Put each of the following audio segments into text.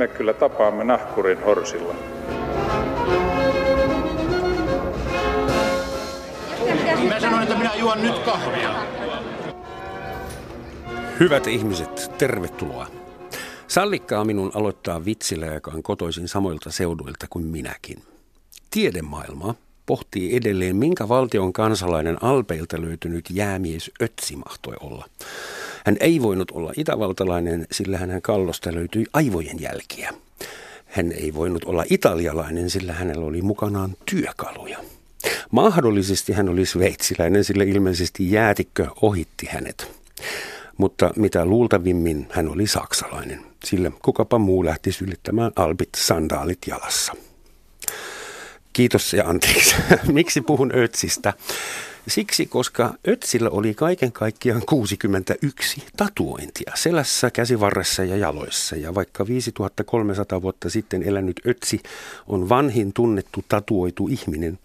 me kyllä tapaamme nahkurin horsilla. Mä sanoin, että minä juon nyt kahvia. Hyvät ihmiset, tervetuloa. Sallikkaa minun aloittaa vitsillä, joka on kotoisin samoilta seuduilta kuin minäkin. Tiedemaailma pohtii edelleen, minkä valtion kansalainen Alpeilta löytynyt jäämies Ötsi mahtoi olla. Hän ei voinut olla itävaltalainen, sillä hänen kallosta löytyi aivojen jälkiä. Hän ei voinut olla italialainen, sillä hänellä oli mukanaan työkaluja. Mahdollisesti hän oli sveitsiläinen, sillä ilmeisesti jäätikkö ohitti hänet. Mutta mitä luultavimmin hän oli saksalainen, sillä kukapa muu lähti sylittämään albit sandaalit jalassa. Kiitos ja anteeksi. Miksi puhun Ötsistä? Siksi, koska Ötsillä oli kaiken kaikkiaan 61 tatuointia selässä, käsivarressa ja jaloissa. Ja vaikka 5300 vuotta sitten elänyt Ötsi on vanhin tunnettu tatuoitu ihminen,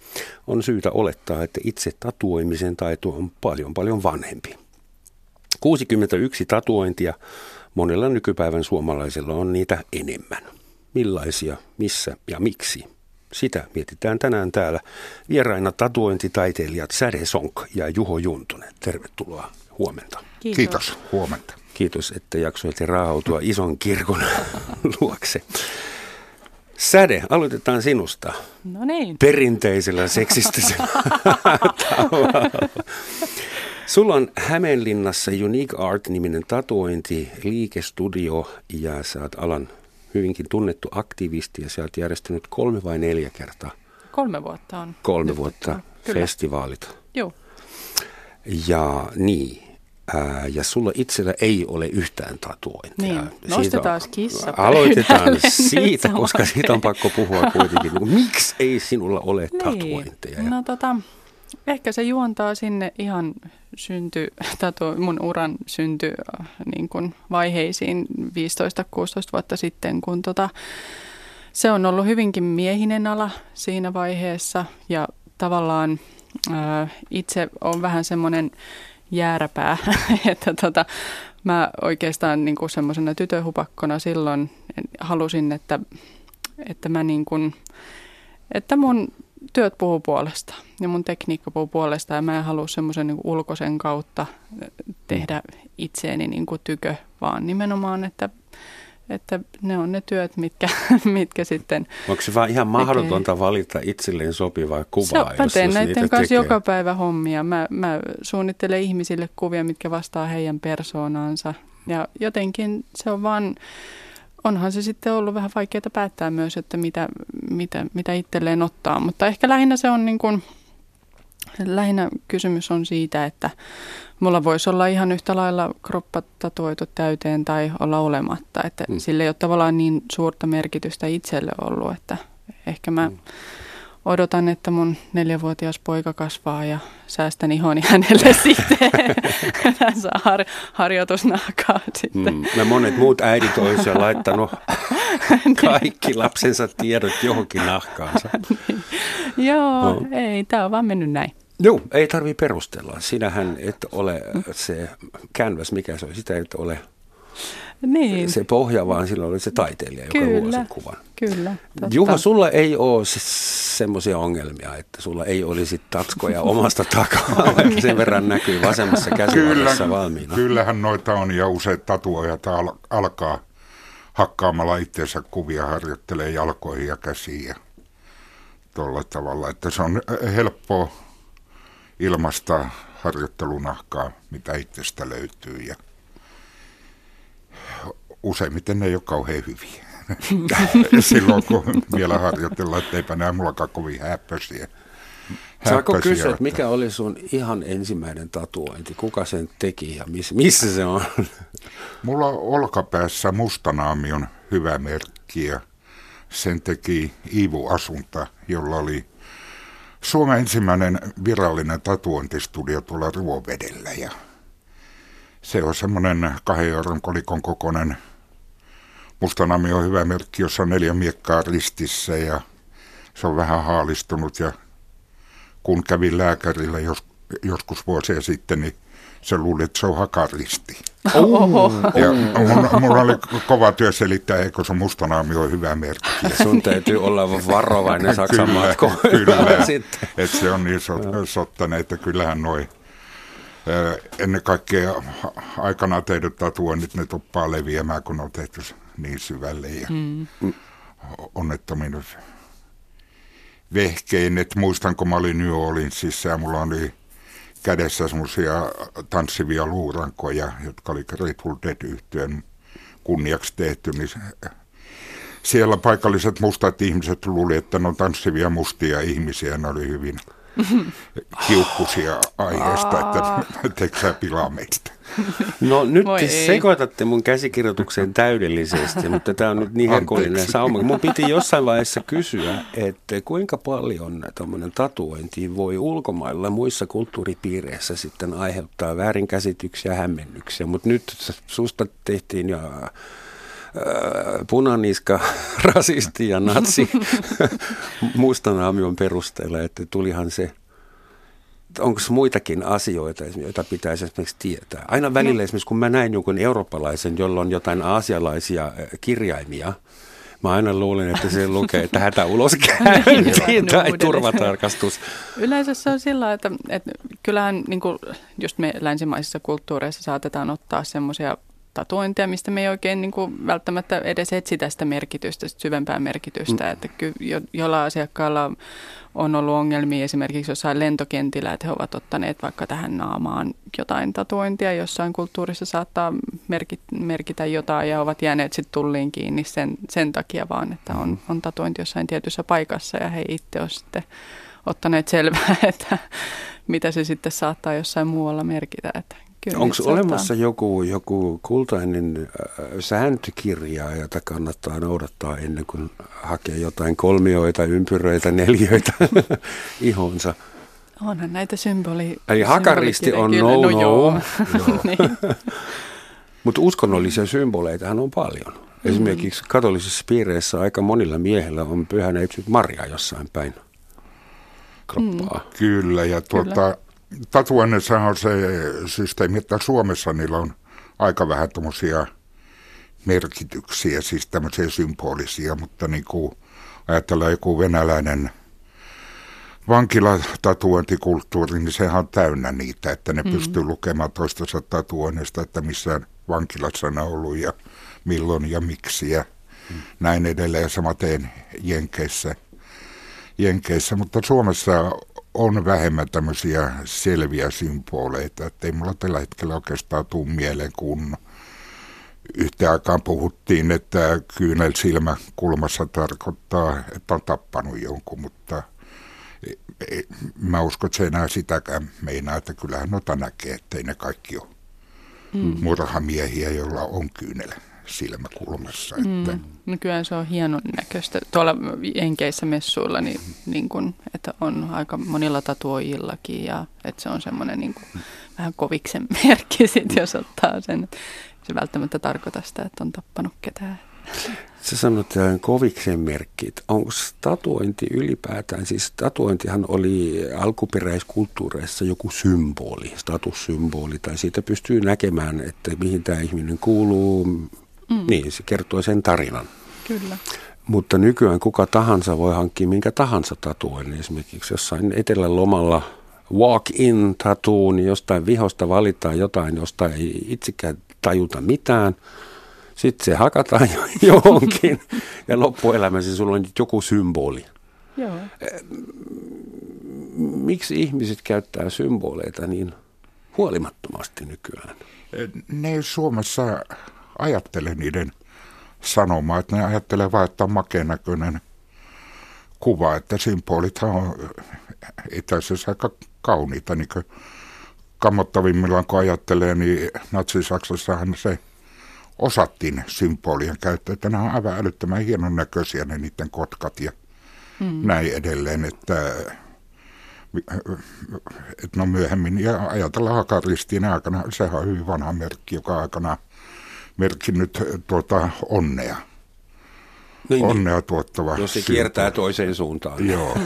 on syytä olettaa, että itse tatuoimisen taito on paljon paljon vanhempi. 61 tatuointia, monella nykypäivän suomalaisella on niitä enemmän. Millaisia, missä ja miksi? Sitä mietitään tänään täällä. Vieraina tatuointitaiteilijat Säde Sonk ja Juho Juntunen. Tervetuloa huomenta. Kiitos. Kiitos. Huomenta. Kiitos, että jaksoitte raahautua ison kirkon luokse. Säde, aloitetaan sinusta. No niin. Perinteisellä seksistisellä tavalla. Sulla on Hämeenlinnassa Unique Art-niminen tatuointi, liikestudio ja sä oot alan hyvinkin tunnettu aktivisti ja sä oot järjestänyt kolme vai neljä kertaa? Kolme vuotta on. Kolme Nyt, vuotta Kyllä. festivaalit. Joo. Ja niin, Ää, ja sulla itsellä ei ole yhtään tatuointia. Niin, nostetaan kissa Aloitetaan siitä, koska siitä on pakko puhua kuitenkin. Miksi ei sinulla ole niin. tatuointeja? No tota, Ehkä se juontaa sinne ihan synty, tato, mun uran synty äh, niin kuin vaiheisiin 15-16 vuotta sitten, kun tota, se on ollut hyvinkin miehinen ala siinä vaiheessa. Ja tavallaan ää, äh, itse on vähän semmoinen jääräpää, että tota, mä oikeastaan niin kuin semmoisena tytöhupakkona silloin halusin, että, että mä niin kuin, että mun työt puhuu puolesta ja mun tekniikka puhuu puolesta ja mä en halua semmoisen niin ulkoisen kautta tehdä itseeni niin kuin tykö, vaan nimenomaan, että, että ne on ne työt, mitkä, mitkä sitten... Onko se vaan ihan mahdotonta tekee. valita itselleen sopivaa kuvaa? Se, mä teen näiden kanssa tekee. joka päivä hommia. Mä, mä suunnittelen ihmisille kuvia, mitkä vastaa heidän persoonaansa ja jotenkin se on vaan onhan se sitten ollut vähän vaikeaa päättää myös, että mitä, mitä, mitä itselleen ottaa. Mutta ehkä lähinnä se on niin kuin, lähinnä kysymys on siitä, että mulla voisi olla ihan yhtä lailla kroppa tatuoitu täyteen tai olla olematta. Että mm. sille ei ole tavallaan niin suurta merkitystä itselle ollut, että ehkä mä... Mm odotan, että mun neljävuotias poika kasvaa ja säästän ihoni hänelle sitten. Hän saa har- harjoitusnahkaa sitten. Mm. No monet muut äidit olisivat laittanut niin. kaikki lapsensa tiedot johonkin nahkaansa. niin. Joo, no. ei, tämä on vaan mennyt näin. Joo, ei tarvi perustella. Sinähän et ole se canvas, mikä se on, sitä et ole niin. se pohja, vaan silloin oli se taiteilija, joka kyllä, luo sen kuvan. Kyllä, totta. Juha, sulla ei ole semmoisia ongelmia, että sulla ei olisi tatskoja omasta takaa, vaikka sen verran näkyy vasemmassa käsivarressa valmiina. Kyllähän noita on ja useat tatuojat al- alkaa hakkaamalla itseensä kuvia, harjoittelee jalkoihin ja käsiin ja tuolla tavalla, että se on helppoa ilmasta harjoittelunahkaa, mitä itsestä löytyy ja useimmiten ne ei ole kauhean hyviä. Silloin kun vielä harjoitellaan, eipä nämä mullakaan kovin häppöisiä. Saako kysyä, että mikä oli sun ihan ensimmäinen tatuointi? Kuka sen teki ja miss, missä se on? Mulla on olkapäässä mustanaami on hyvä merkki ja sen teki Iivu Asunta, jolla oli Suomen ensimmäinen virallinen tatuointistudio tuolla Ruovedellä ja se on semmoinen kahden euron kolikon kokoinen mustanami on hyvä merkki, jossa on neljä miekkaa ristissä ja se on vähän haalistunut ja kun kävin lääkärillä jos, joskus vuosia sitten, niin se luuli, että se on hakaristi. Oho. Ja mun, mulla oli kova työ selittää, eikö se mustanaami on hyvä merkki. Sun täytyy olla varovainen Saksan Kyllä, matko. kyllä. Sitten. että se on niin sot, sottainen, että kyllähän noin ennen kaikkea aikana tehdyt tatuoinnit, ne tuppaa leviämään, kun on tehty niin syvälle ja mm. onnettomin vehkein. Et muistan, kun mä olin New Orleansissa ja mulla oli kädessä semmoisia tanssivia luurankoja, jotka oli Grateful dead yhtyön kunniaksi tehty, niin siellä paikalliset mustat ihmiset luuli, että ne on tanssivia mustia ihmisiä. Ne oli hyvin kiukkusia aiheesta, että teekö sä pilaa meistä. No nyt Voi te ei. sekoitatte mun käsikirjoitukseen täydellisesti, mutta tämä on nyt niin herkullinen Anteeksi. sauma. Mun piti jossain vaiheessa kysyä, että kuinka paljon tämmöinen tatuointi voi ulkomailla muissa kulttuuripiireissä sitten aiheuttaa väärinkäsityksiä ja hämmennyksiä, mutta nyt susta tehtiin ja punaniska, rasisti ja natsi mustanaamion perusteella, että tulihan se onko muitakin asioita, joita pitäisi esimerkiksi tietää? Aina välillä esimerkiksi, kun mä näin jonkun eurooppalaisen, jolla on jotain aasialaisia äh, kirjaimia, mä aina luulen, että se lukee, että hätä ulos käyntiin tai Uudelleen. turvatarkastus. Yleensä se on sillä, että, että kyllähän niin kuin, just me länsimaisissa kulttuureissa saatetaan ottaa semmoisia tatuointeja, mistä me ei oikein niin kuin, välttämättä edes etsitä sitä merkitystä, sitä syvempää merkitystä. Mm. Että ky, jo, jollain asiakkaalla on ollut ongelmia esimerkiksi jossain lentokentillä, että he ovat ottaneet vaikka tähän naamaan jotain tatuointia. Jossain kulttuurissa saattaa merkit, merkitä jotain ja ovat jääneet sitten tulliin kiinni sen, sen takia vaan, että on, on tatuointi jossain tietyssä paikassa ja he itse ovat sitten ottaneet selvää, että mitä se sitten saattaa jossain muualla merkitä. Että kyllä Onko olemassa joku, joku kultainen sääntökirja, jota kannattaa noudattaa ennen kuin hakee jotain kolmioita, ympyröitä, neljöitä ihonsa? Onhan näitä symboli... Eli hakaristi on no, kyllä. no. joo. niin. Mutta uskonnollisia symboleitahan on paljon. Esimerkiksi katolisissa piireissä aika monilla miehillä on pyhänä yksi Maria jossain päin kroppaa. Mm. Kyllä, ja tuota, tatuoinnissa on se systeemi, että Suomessa niillä on aika vähän tuommoisia merkityksiä, siis tämmöisiä symbolisia, mutta niin kuin ajatellaan joku venäläinen vankilatatuointikulttuuri, niin sehän on täynnä niitä, että ne mm. pystyy lukemaan toistensa tatuoinnista, että missään vankilassa on ollut ja milloin ja miksi ja mm. näin edelleen. Samaten Jenkeissä, Jenkeissä, mutta Suomessa on vähemmän tämmöisiä selviä symboleita, että ei mulla tällä hetkellä oikeastaan tuu mieleen, kun yhtä aikaan puhuttiin, että kyynel silmä kulmassa tarkoittaa, että on tappanut jonkun, mutta ei- ei- mä uskon, että se enää sitäkään meinaa, että kyllähän noita näkee, että ei ne kaikki ole mm. murhamiehiä, joilla on kyynel silmä kulmassa. Että, Mm. Nykyään se on hienon näköistä. Tuolla Jenkeissä messuilla, niin, niin kun, että on aika monilla tatuoijillakin ja että se on semmoinen niin kuin, vähän koviksen merkki sit, jos ottaa sen. Se välttämättä tarkoita sitä, että on tappanut ketään. Sä sanot tämän koviksen merkit. Onko tatuointi ylipäätään, siis tatuointihan oli alkuperäiskulttuureissa joku symboli, statussymboli, tai siitä pystyy näkemään, että mihin tämä ihminen kuuluu. Mm. Niin, se kertoo sen tarinan. Kyllä. Mutta nykyään kuka tahansa voi hankkia minkä tahansa tatuoinnin. Esimerkiksi jossain etelän lomalla walk-in tattoo, niin jostain vihosta valitaan jotain, josta ei itsekään tajuta mitään. Sitten se hakataan jo- johonkin ja loppuelämässä sulla on nyt joku symboli. Joo. Miksi ihmiset käyttää symboleita niin huolimattomasti nykyään? ne Suomessa ajattele niiden sanomaa, että ne ajattelee vain, että on makeen näköinen kuva, että symbolithan on itse asiassa aika kauniita, niin kuin kammottavimmillaan kun ajattelee, niin Natsi-Saksassahan se osattiin symbolien käyttö, että nämä on aivan älyttömän hienon näköisiä ne niiden kotkat ja mm. näin edelleen, että että no myöhemmin, ja ajatellaan hakaristiin aikana, sehän on hyvin vanha merkki, joka aikana merkinnyt tuota onnea. niin, onnea tuottava Jos se symboli. kiertää toiseen suuntaan. Joo,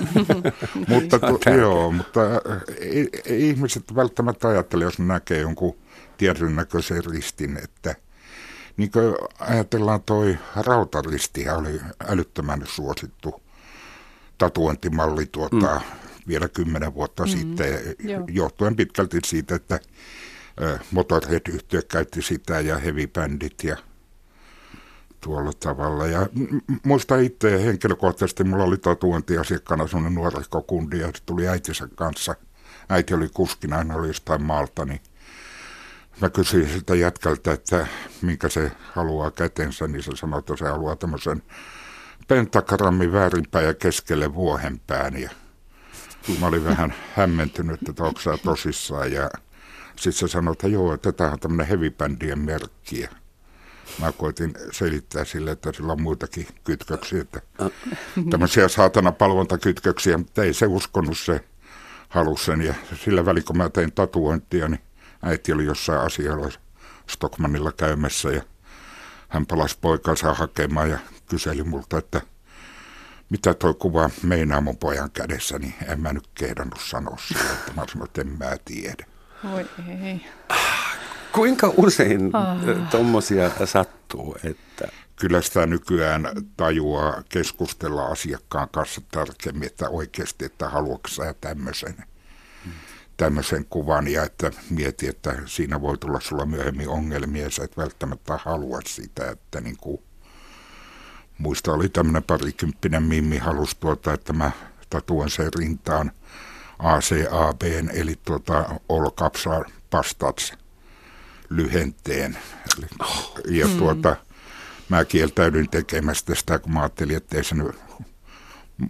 mutta, tu, joo, mutta ei, ei ihmiset välttämättä ajattele, jos näkee jonkun tietyn näköisen ristin, että niin kuin ajatellaan toi rautaristi oli älyttömän suosittu tatuointimalli tuota, mm. vielä kymmenen vuotta mm. sitten, Joo. johtuen pitkälti siitä, että Motorhead-yhtiö käytti sitä ja heavy-bändit ja tuolla tavalla. Ja muista itse henkilökohtaisesti, mulla oli tatuointiasiakkaana sellainen nuorikko kundi ja se tuli äitinsä kanssa. Äiti oli kuskina, hän oli jostain maalta, niin mä kysyin siltä jätkältä, että minkä se haluaa kätensä, niin se sanoi, että se haluaa tämmöisen pentagrammin väärinpäin ja keskelle vuohenpään. Ja mä olin vähän hämmentynyt, että onko tosissaan. Ja sitten se sanoi, että joo, että tämä on tämmöinen hevibändien merkki. Mä koitin selittää sille, että sillä on muitakin kytköksiä, että tämmöisiä saatana palvontakytköksiä, mutta ei se uskonut se halusi sen. Ja sillä välin, kun mä tein tatuointia, niin äiti oli jossain asialla Stockmanilla käymässä ja hän palasi poikansa hakemaan ja kyseli multa, että mitä tuo kuva meinaa mun pojan kädessä, niin en mä nyt kehdannut sanoa sille, että mä sanoin, että en mä tiedä. Voi ei. Kuinka usein ah. tuommoisia sattuu, että... Kyllä sitä nykyään tajuaa keskustella asiakkaan kanssa tarkemmin, että oikeasti, että haluatko sä tämmöisen, tämmöisen kuvan ja että mieti, että siinä voi tulla sulla myöhemmin ongelmia ja sä et välttämättä halua sitä, että niin kuin, muista oli tämmöinen parikymppinen mimmi halus tuota, että mä tatuan sen rintaan ACAB, eli tuota All Caps Are Bastards lyhenteen. Ja mm. tuota, mä kieltäydyin tekemästä sitä, kun mä ajattelin, että ei se nyt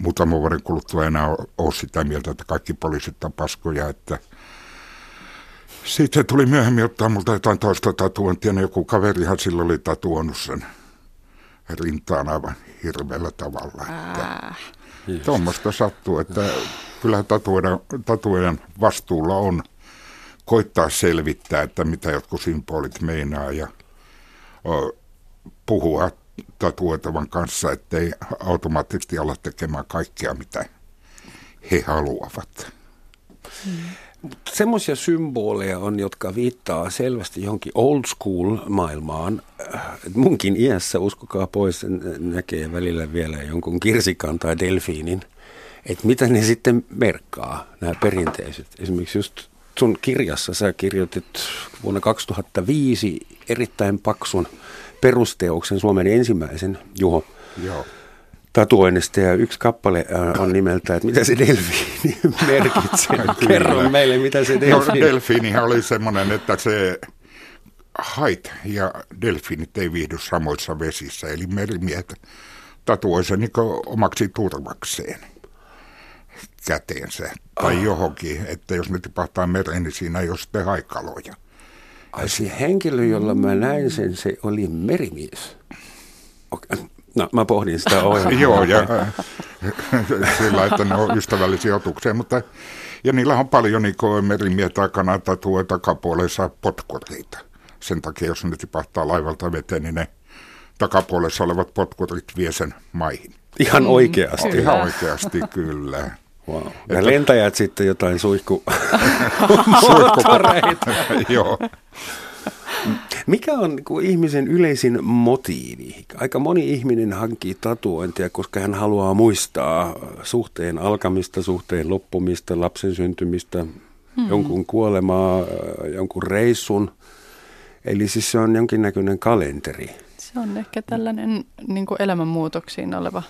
muutaman vuoden kuluttua enää ole sitä mieltä, että kaikki poliisit on paskoja, että sitten tuli myöhemmin ottaa multa jotain toista tatuointia, niin joku kaverihan silloin oli tatuoinut sen rintaan aivan hirveällä tavalla. Että Tuommoista sattuu, että kyllä tatuoijan, vastuulla on koittaa selvittää, että mitä jotkut symbolit meinaa ja o, puhua tatuoitavan kanssa, ettei automaattisesti ala tekemään kaikkea, mitä he haluavat. Hmm. Semmoisia symboleja on, jotka viittaa selvästi johonkin old school maailmaan. Munkin iässä, uskokaa pois, näkee välillä vielä jonkun kirsikan tai delfiinin. Että mitä ne sitten merkkaa, nämä perinteiset. Esimerkiksi just sun kirjassa sä kirjoitit vuonna 2005 erittäin paksun perusteoksen, Suomen ensimmäisen, Juho. Joo tatuoinnista ja yksi kappale äh, on nimeltä, että mitä se delfiini merkitsee. Kerro meille, mitä se delfiini... No, delfiinihän oli semmoinen, että se hait ja delfiinit ei viihdy samoissa vesissä, eli merimiehet tatuoi sen niin omaksi turvakseen käteensä tai oh. johonkin, että jos ne tipahtaa mereen, niin siinä ei ole sitten haikaloja. Ai se henkilö, jolla mä näin sen, se oli merimies. Okay. No, mä pohdin sitä ohjelmaa. Joo, ja sillä, että ne on ystävällisiä otuksia, mutta ja niillä on paljon niin merimiehet tai tuo takapuolessa potkureita. Sen takia, jos ne tipahtaa laivalta veteen, niin ne takapuolessa olevat potkurit vie sen maihin. Ihan oikeasti. Ihan oikeasti, kyllä. Wow. Ja että... lentäjät sitten jotain suihku... Joo. Mikä on niin kuin ihmisen yleisin motiivi? Aika moni ihminen hankkii tatuointia, koska hän haluaa muistaa suhteen alkamista, suhteen loppumista, lapsen syntymistä, hmm. jonkun kuolemaa, jonkun reissun. Eli siis se on jonkinnäköinen kalenteri. Se on ehkä tällainen niin kuin elämänmuutoksiin oleva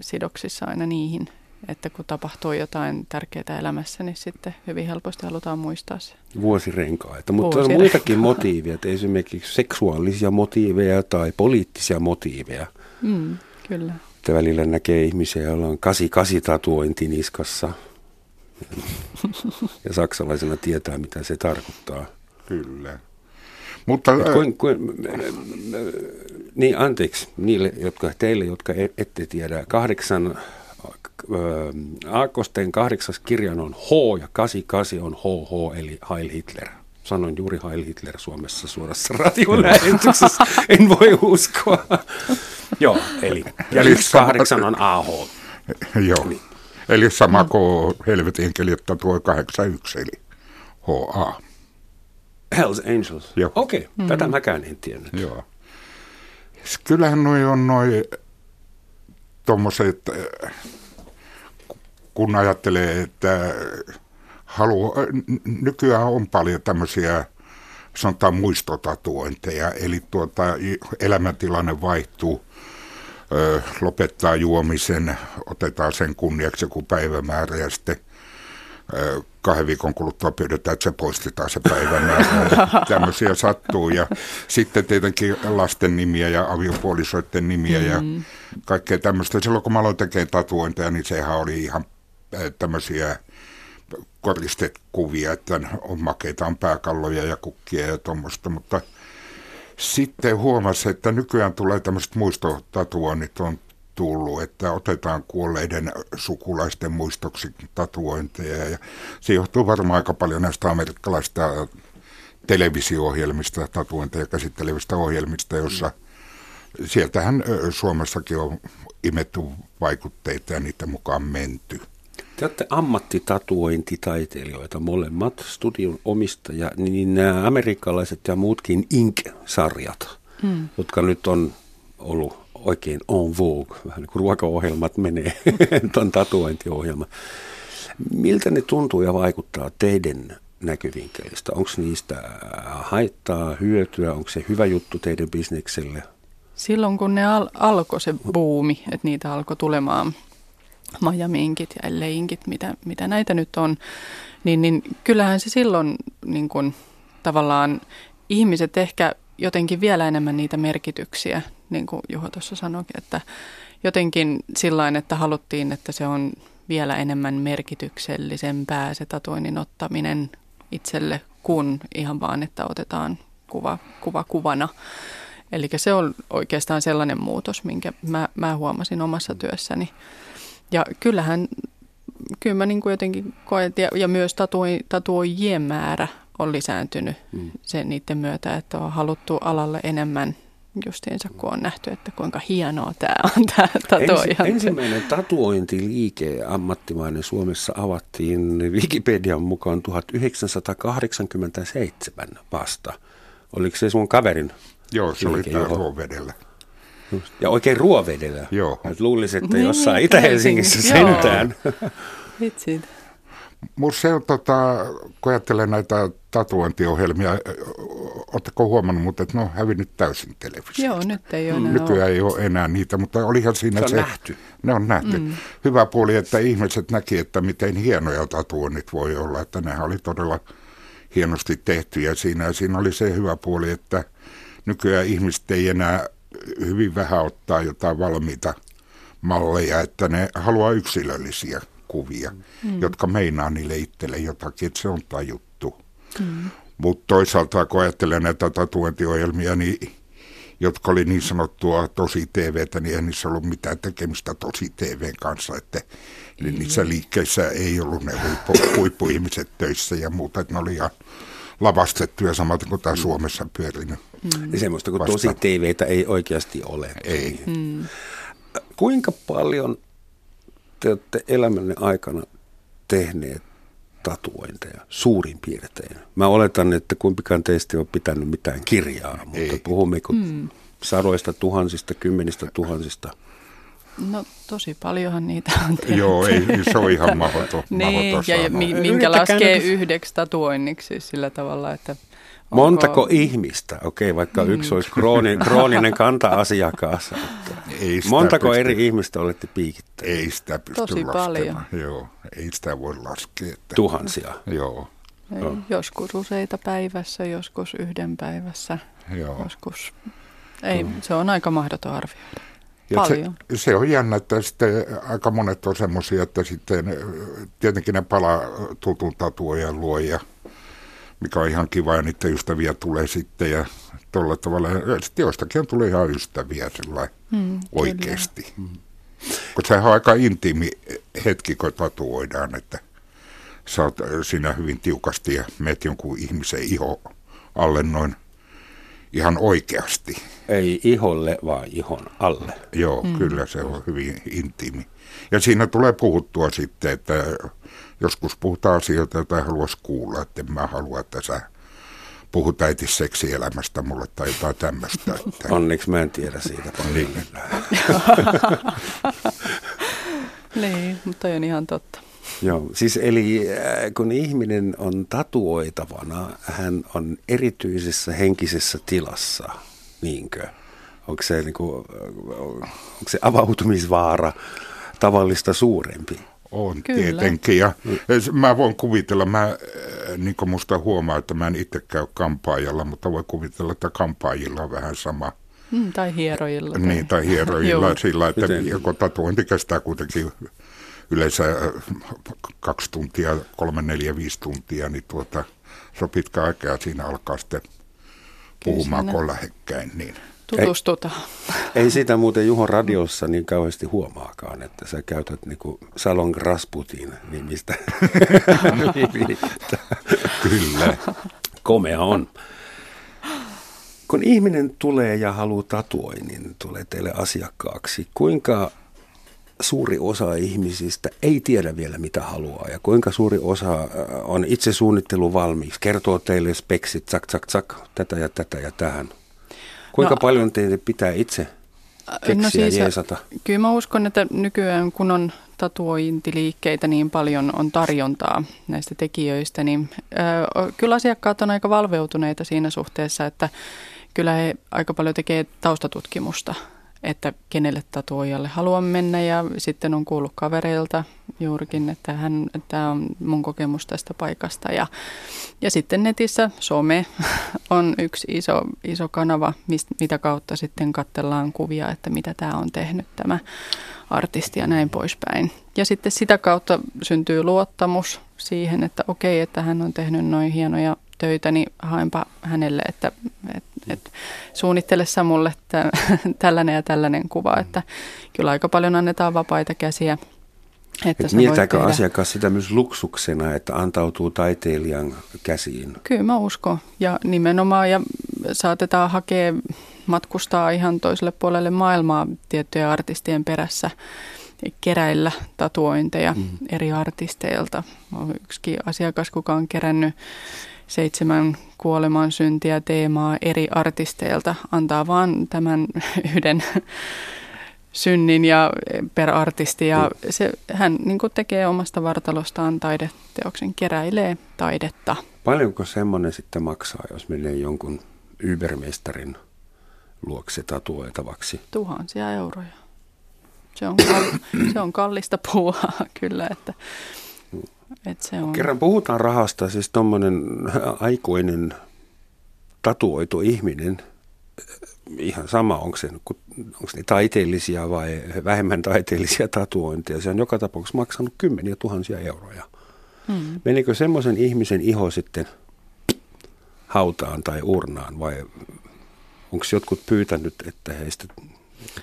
sidoksissa aina niihin että kun tapahtuu jotain tärkeää elämässä, niin sitten hyvin helposti halutaan muistaa se. Vuosirenkaita, mutta on muitakin motiiveja, esimerkiksi seksuaalisia motiiveja tai poliittisia motiiveja. Mm, kyllä. Että välillä näkee ihmisiä, joilla on 88 tatuointi niskassa. ja saksalaisena tietää, mitä se tarkoittaa. Kyllä. Mutta, kuin, kuin, niin anteeksi niille, jotka, teille, jotka e- ette tiedä, kahdeksan Aakkosten kahdeksas kirjan on H ja 88 on HH eli Heil Hitler. Sanoin juuri Heil Hitler Suomessa suorassa radiolähetyksessä. en voi uskoa. Joo, eli ja Eli yksi sama- kahdeksan on AH. Joo. Eli sama kuin helvetin että tuo 81, eli HA. Hells Angels. Okei, okay, tätä mäkään en tiennyt. Joo. Kyllähän noi on noi tommoset, äh, kun ajattelee, että halu, äh, nykyään on paljon tämmöisiä sanotaan muistotatuointeja, eli tuota, elämäntilanne vaihtuu, ö, lopettaa juomisen, otetaan sen kunniaksi joku päivämäärä ja sitten kahden viikon kuluttua pyydetään, että se poistetaan se päivämäärä. Ja Tämmöisiä sattuu ja sitten tietenkin lasten nimiä ja aviopuolisoiden nimiä ja kaikkea tämmöistä. Silloin kun mä aloin tekemään tatuointeja, niin sehän oli ihan tämmöisiä koristekuvia, että on makeita, on pääkalloja ja kukkia ja tuommoista, mutta sitten huomasi, että nykyään tulee tämmöiset muistotatuoinnit on tullut, että otetaan kuolleiden sukulaisten muistoksi tatuointeja ja se johtuu varmaan aika paljon näistä amerikkalaisista televisio-ohjelmista, tatuointeja käsittelevistä ohjelmista, jossa sieltähän Suomessakin on imettu vaikutteita ja niitä mukaan menty. Te olette ammattitatuointitaiteilijoita molemmat, studion omistaja, niin nämä amerikkalaiset ja muutkin Ink-sarjat, mm. jotka nyt on ollut oikein on vogue, vähän niin kuin ruokaohjelmat menee, on tatuointiohjelma. Miltä ne tuntuu ja vaikuttaa teidän näkövinkkelistä? Onko niistä haittaa, hyötyä, onko se hyvä juttu teidän bisnekselle? Silloin kun ne al- alkoi se buumi, että niitä alkoi tulemaan Majamiinkit ja LA-inkit, mitä, mitä näitä nyt on, niin, niin kyllähän se silloin niin kun, tavallaan ihmiset ehkä jotenkin vielä enemmän niitä merkityksiä, niin kuin Juho tuossa sanoikin, että jotenkin sillä että haluttiin, että se on vielä enemmän merkityksellisempää se tatuoinnin ottaminen itselle kuin ihan vaan, että otetaan kuva, kuva kuvana. Eli se on oikeastaan sellainen muutos, minkä mä, mä huomasin omassa työssäni. Ja kyllähän, kyllä mä niin kuin jotenkin koen, ja, ja myös tatuoi, tatuoijien määrä on lisääntynyt mm. sen niiden myötä, että on haluttu alalle enemmän justiinsa, kun on nähty, että kuinka hienoa tämä on tämä tatuoija. Ensi, ensimmäinen tatuointiliike ammattimainen Suomessa avattiin Wikipedian mukaan 1987 vasta. Oliko se sun kaverin? Joo, se oli liike, tämä johon- Ruovedellä. Ja oikein ruovedellä. Joo. Et luulisin, että Niin, jossain Itä-Helsingissä Helsingin. Joo. sentään. Vitsit. Mutta se on, tota, kun ajattelee näitä tatuointiohjelmia, oletteko huomannut, mutta että ne on hävinnyt täysin televisiosta. Joo, nyt ei ole enää Nykyään ei ole enää niitä, mutta olihan siinä Se se... on nähty. Ne on nähty. Mm. Hyvä puoli, että ihmiset näki, että miten hienoja tatuoinnit voi olla, että nehän oli todella hienosti tehtyjä siinä. Ja siinä oli se hyvä puoli, että nykyään ihmiset ei enää hyvin vähän ottaa jotain valmiita malleja, että ne haluaa yksilöllisiä kuvia, mm. jotka meinaa niille itselle jotakin, että se on tajuttu. Mm. Mutta toisaalta kun ajattelen näitä tatuointiohjelmia, niin jotka oli niin sanottua tosi TVtä, niin ei niissä ollut mitään tekemistä tosi TVn kanssa, että mm. niissä liikkeissä ei ollut ne huippu, huippuihmiset töissä ja muuta, että ne oli ihan lavastettuja samaten kuin tämä Suomessa pyörinyt. Mm. Ja semmoista, Vasta- tosi TVtä ei oikeasti ole. Ei. Mm. Kuinka paljon te olette elämänne aikana tehneet tatuointeja suurin piirtein? Mä oletan, että kumpikaan teistä ei ole pitänyt mitään kirjaa, mutta Ei. puhummeko mm. sadoista tuhansista, kymmenistä tuhansista? No tosi paljonhan niitä on tehty. Joo, ei, se on ihan mahdoton, Niin, ja, minkä Yrittäkää laskee nyt- yhdeksi tatuoinniksi sillä tavalla, että Montako ihmistä? Okei, vaikka Mm. yksi olisi krooni, krooninen kanta-asiakas. Että Ei sitä Montako pysty- eri ihmistä olette piikittäneet? Ei sitä pysty Tosi laskemaan. paljon. Joo, ei sitä voi laskea. Että, Tuhansia. Joo, ei, joskus useita päivässä, joskus yhden päivässä, joo. joskus... Ei, se on aika mahdoton arvioida. Ja Paljon. Se, se on jännä, että sitten aika monet on semmoisia, että sitten tietenkin ne palaa tutun tatuojan luo ja mikä on ihan kiva ja niiden ystäviä tulee sitten ja tuolla tavalla. Ja sitten joistakin on tulee ihan ystäviä sellainen Mm, oikeasti. Koska sehän on aika intiimi hetki, kun tatuoidaan, että sä oot siinä hyvin tiukasti ja meet jonkun ihmisen iho alle noin ihan oikeasti. Ei iholle, vaan ihon alle. Joo, mm. kyllä se on hyvin intiimi. Ja siinä tulee puhuttua sitten, että joskus puhutaan asioita, joita haluaisi kuulla, että en mä halua, että sä puhut äiti seksielämästä mulle tai jotain tämmöistä. Että... Onneksi mä en tiedä siitä paljon. Niin. niin, mutta on ihan totta. Joo, siis eli äh, kun ihminen on tatuoitavana, hän on erityisessä henkisessä tilassa, niinkö? Onko se, niin kuin, onko se avautumisvaara tavallista suurempi? On Kyllä. tietenkin. Ja mä voin kuvitella, mä, äh, niin kuin musta huomaa, että mä en itse käy kampaajalla, mutta voi kuvitella, että kampaajilla on vähän sama. Mm, tai hierojilla. Tai... Niin, tai hierojilla sillä, että kun tatuointi kestää kuitenkin yleensä äh, kaksi tuntia, kolme, neljä, viisi tuntia, niin tuota, se on pitkä aika ja siinä alkaa sitten puhumaan kun lähekkäin. Niin. Tutustutaan. Ei, ei sitä muuten Juho radiossa niin kauheasti huomaakaan, että sä käytät niinku Salon Rasputin nimistä Kyllä. Komea on. Kun ihminen tulee ja haluaa tatuoinnin, tulee teille asiakkaaksi, kuinka suuri osa ihmisistä ei tiedä vielä mitä haluaa ja kuinka suuri osa äh, on itse suunnittelu valmiiksi, kertoo teille speksit, tsak, tsak, tsak, tätä ja tätä ja tähän. Kuinka no, paljon teille pitää itse äh, keksiä no siis, jeesata? Kyllä mä uskon, että nykyään kun on tatuointiliikkeitä niin paljon on tarjontaa näistä tekijöistä, niin äh, kyllä asiakkaat on aika valveutuneita siinä suhteessa, että kyllä he aika paljon tekee taustatutkimusta että kenelle tatuojalle haluan mennä ja sitten on kuullut kavereilta juurikin, että hän, tämä on mun kokemus tästä paikasta ja, ja sitten netissä some on yksi iso, iso kanava, mistä, mitä kautta sitten katsellaan kuvia, että mitä tämä on tehnyt tämä artisti ja näin poispäin. Ja sitten sitä kautta syntyy luottamus siihen, että okei, että hän on tehnyt noin hienoja töitä, niin haenpa hänelle, että et, et, suunnittele sä mulle tä, tällainen ja tällainen kuva. Että kyllä aika paljon annetaan vapaita käsiä. Että Et mieltääkö asiakas sitä myös luksuksena, että antautuu taiteilijan käsiin? Kyllä mä uskon. Ja nimenomaan ja saatetaan hakea, matkustaa ihan toiselle puolelle maailmaa tiettyjen artistien perässä keräillä tatuointeja mm. eri artisteilta. On yksikin asiakas, kuka on kerännyt seitsemän kuoleman syntiä teemaa eri artisteilta, antaa vaan tämän yhden synnin ja per artisti ja se, hän niin tekee omasta vartalostaan taideteoksen, keräilee taidetta. Paljonko semmoinen sitten maksaa, jos menee jonkun ybermestarin luokse tatuoitavaksi? Tuhansia euroja. Se on, se on kallista puuhaa kyllä, että et se on. Kerran puhutaan rahasta, siis tuommoinen aikuinen tatuoitu ihminen, ihan sama, onko, se, onko ne taiteellisia vai vähemmän taiteellisia tatuointeja, se on joka tapauksessa maksanut kymmeniä tuhansia euroja. Hmm. Menikö semmoisen ihmisen iho sitten hautaan tai urnaan vai onko jotkut pyytänyt, että heistä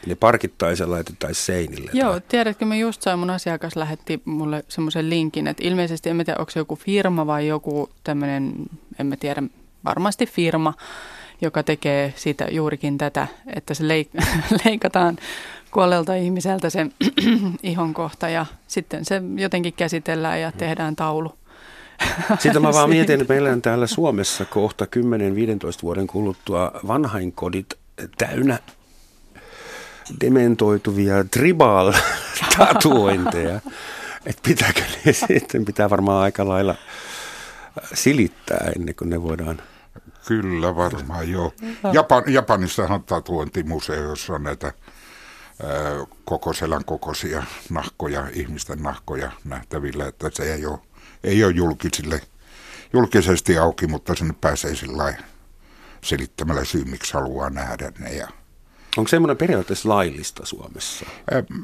ne parkittaisiin ja laitettaisiin seinille. Joo, tai... tiedätkö, mä just sain, mun asiakas lähetti mulle semmoisen linkin, että ilmeisesti, en tiedä, onko se joku firma vai joku tämmöinen, en mä tiedä, varmasti firma, joka tekee siitä juurikin tätä, että se leik- leikataan kuolleelta ihmiseltä se ihon kohta ja sitten se jotenkin käsitellään ja tehdään taulu. Sitten mä vaan mietin, että meillä on täällä Suomessa kohta 10-15 vuoden kuluttua vanhainkodit täynnä dementoituvia tribal-tatuointeja. että pitääkö ne sitten, pitää varmaan aika lailla silittää ennen kuin ne voidaan Kyllä varmaan joo. Japan, Japanissahan on tatuointimuseo, jossa on näitä koko selän kokoisia nahkoja, ihmisten nahkoja nähtävillä, että se ei ole, ei ole julkisille, julkisesti auki, mutta sinne pääsee sillä selittämällä syy, miksi haluaa nähdä ne. Ja Onko semmoinen periaatteessa laillista Suomessa?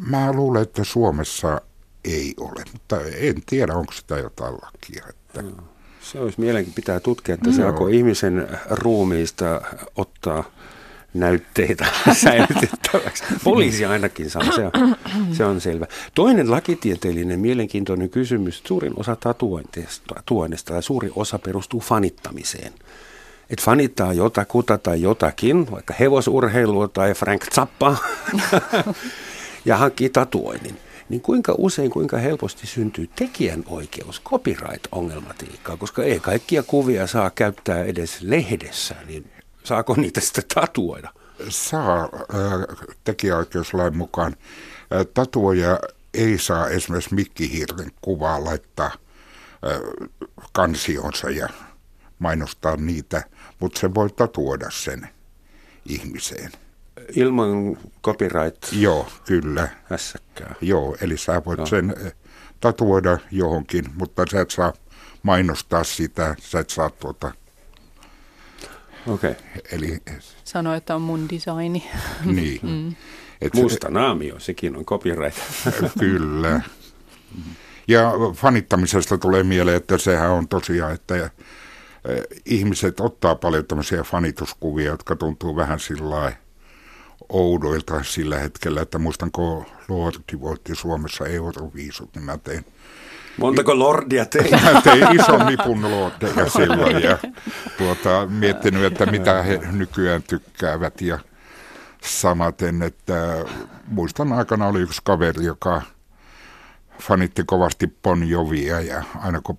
Mä luulen, että Suomessa ei ole, mutta en tiedä, onko sitä jotain lakia. Että... No, se olisi mielenkiin pitää tutkia, että se alkoi ihmisen ruumiista ottaa näytteitä säilytettäväksi. Poliisi ainakin saa, se on, se on selvä. Toinen lakitieteellinen mielenkiintoinen kysymys, suurin osa tatuoinnista tai suuri osa perustuu fanittamiseen. Että fanittaa jotakuta tai jotakin, vaikka hevosurheilua tai Frank Zappa, ja hankkii tatuoinnin, niin kuinka usein, kuinka helposti syntyy tekijänoikeus, copyright-ongelmatiikkaa, koska ei kaikkia kuvia saa käyttää edes lehdessä, niin saako niitä sitten tatuoida? Saa äh, tekijäoikeuslain mukaan. Äh, tatuoja ei saa esimerkiksi mikkihirren kuvaa laittaa äh, kansionsa ja mainostaa niitä, mutta se voi tatuoida sen ihmiseen. Ilman copyright Joo, kyllä. hässäkkää. Joo, eli sä voit Joo. sen eh, tatuoida johonkin, mutta sä et saa mainostaa sitä, sä et saa tuota, Okei. Okay. eli Sano, että on mun designi. niin. Mm. Et, Musta naamio, sekin on copyright. Kyllä. Ja fanittamisesta tulee mieleen, että sehän on tosiaan, että eh, ihmiset ottaa paljon tämmöisiä fanituskuvia, jotka tuntuu vähän sillä oudoilta sillä hetkellä, että muistanko Lordi voitti Suomessa Euroviisut, niin mä tein Montako lordia teit? Mä tein ison nipun lordeja silloin ja tuota, miettinyt, että mitä he nykyään tykkäävät ja samaten, että muistan aikana oli yksi kaveri, joka fanitti kovasti Bon Jovia ja aina kun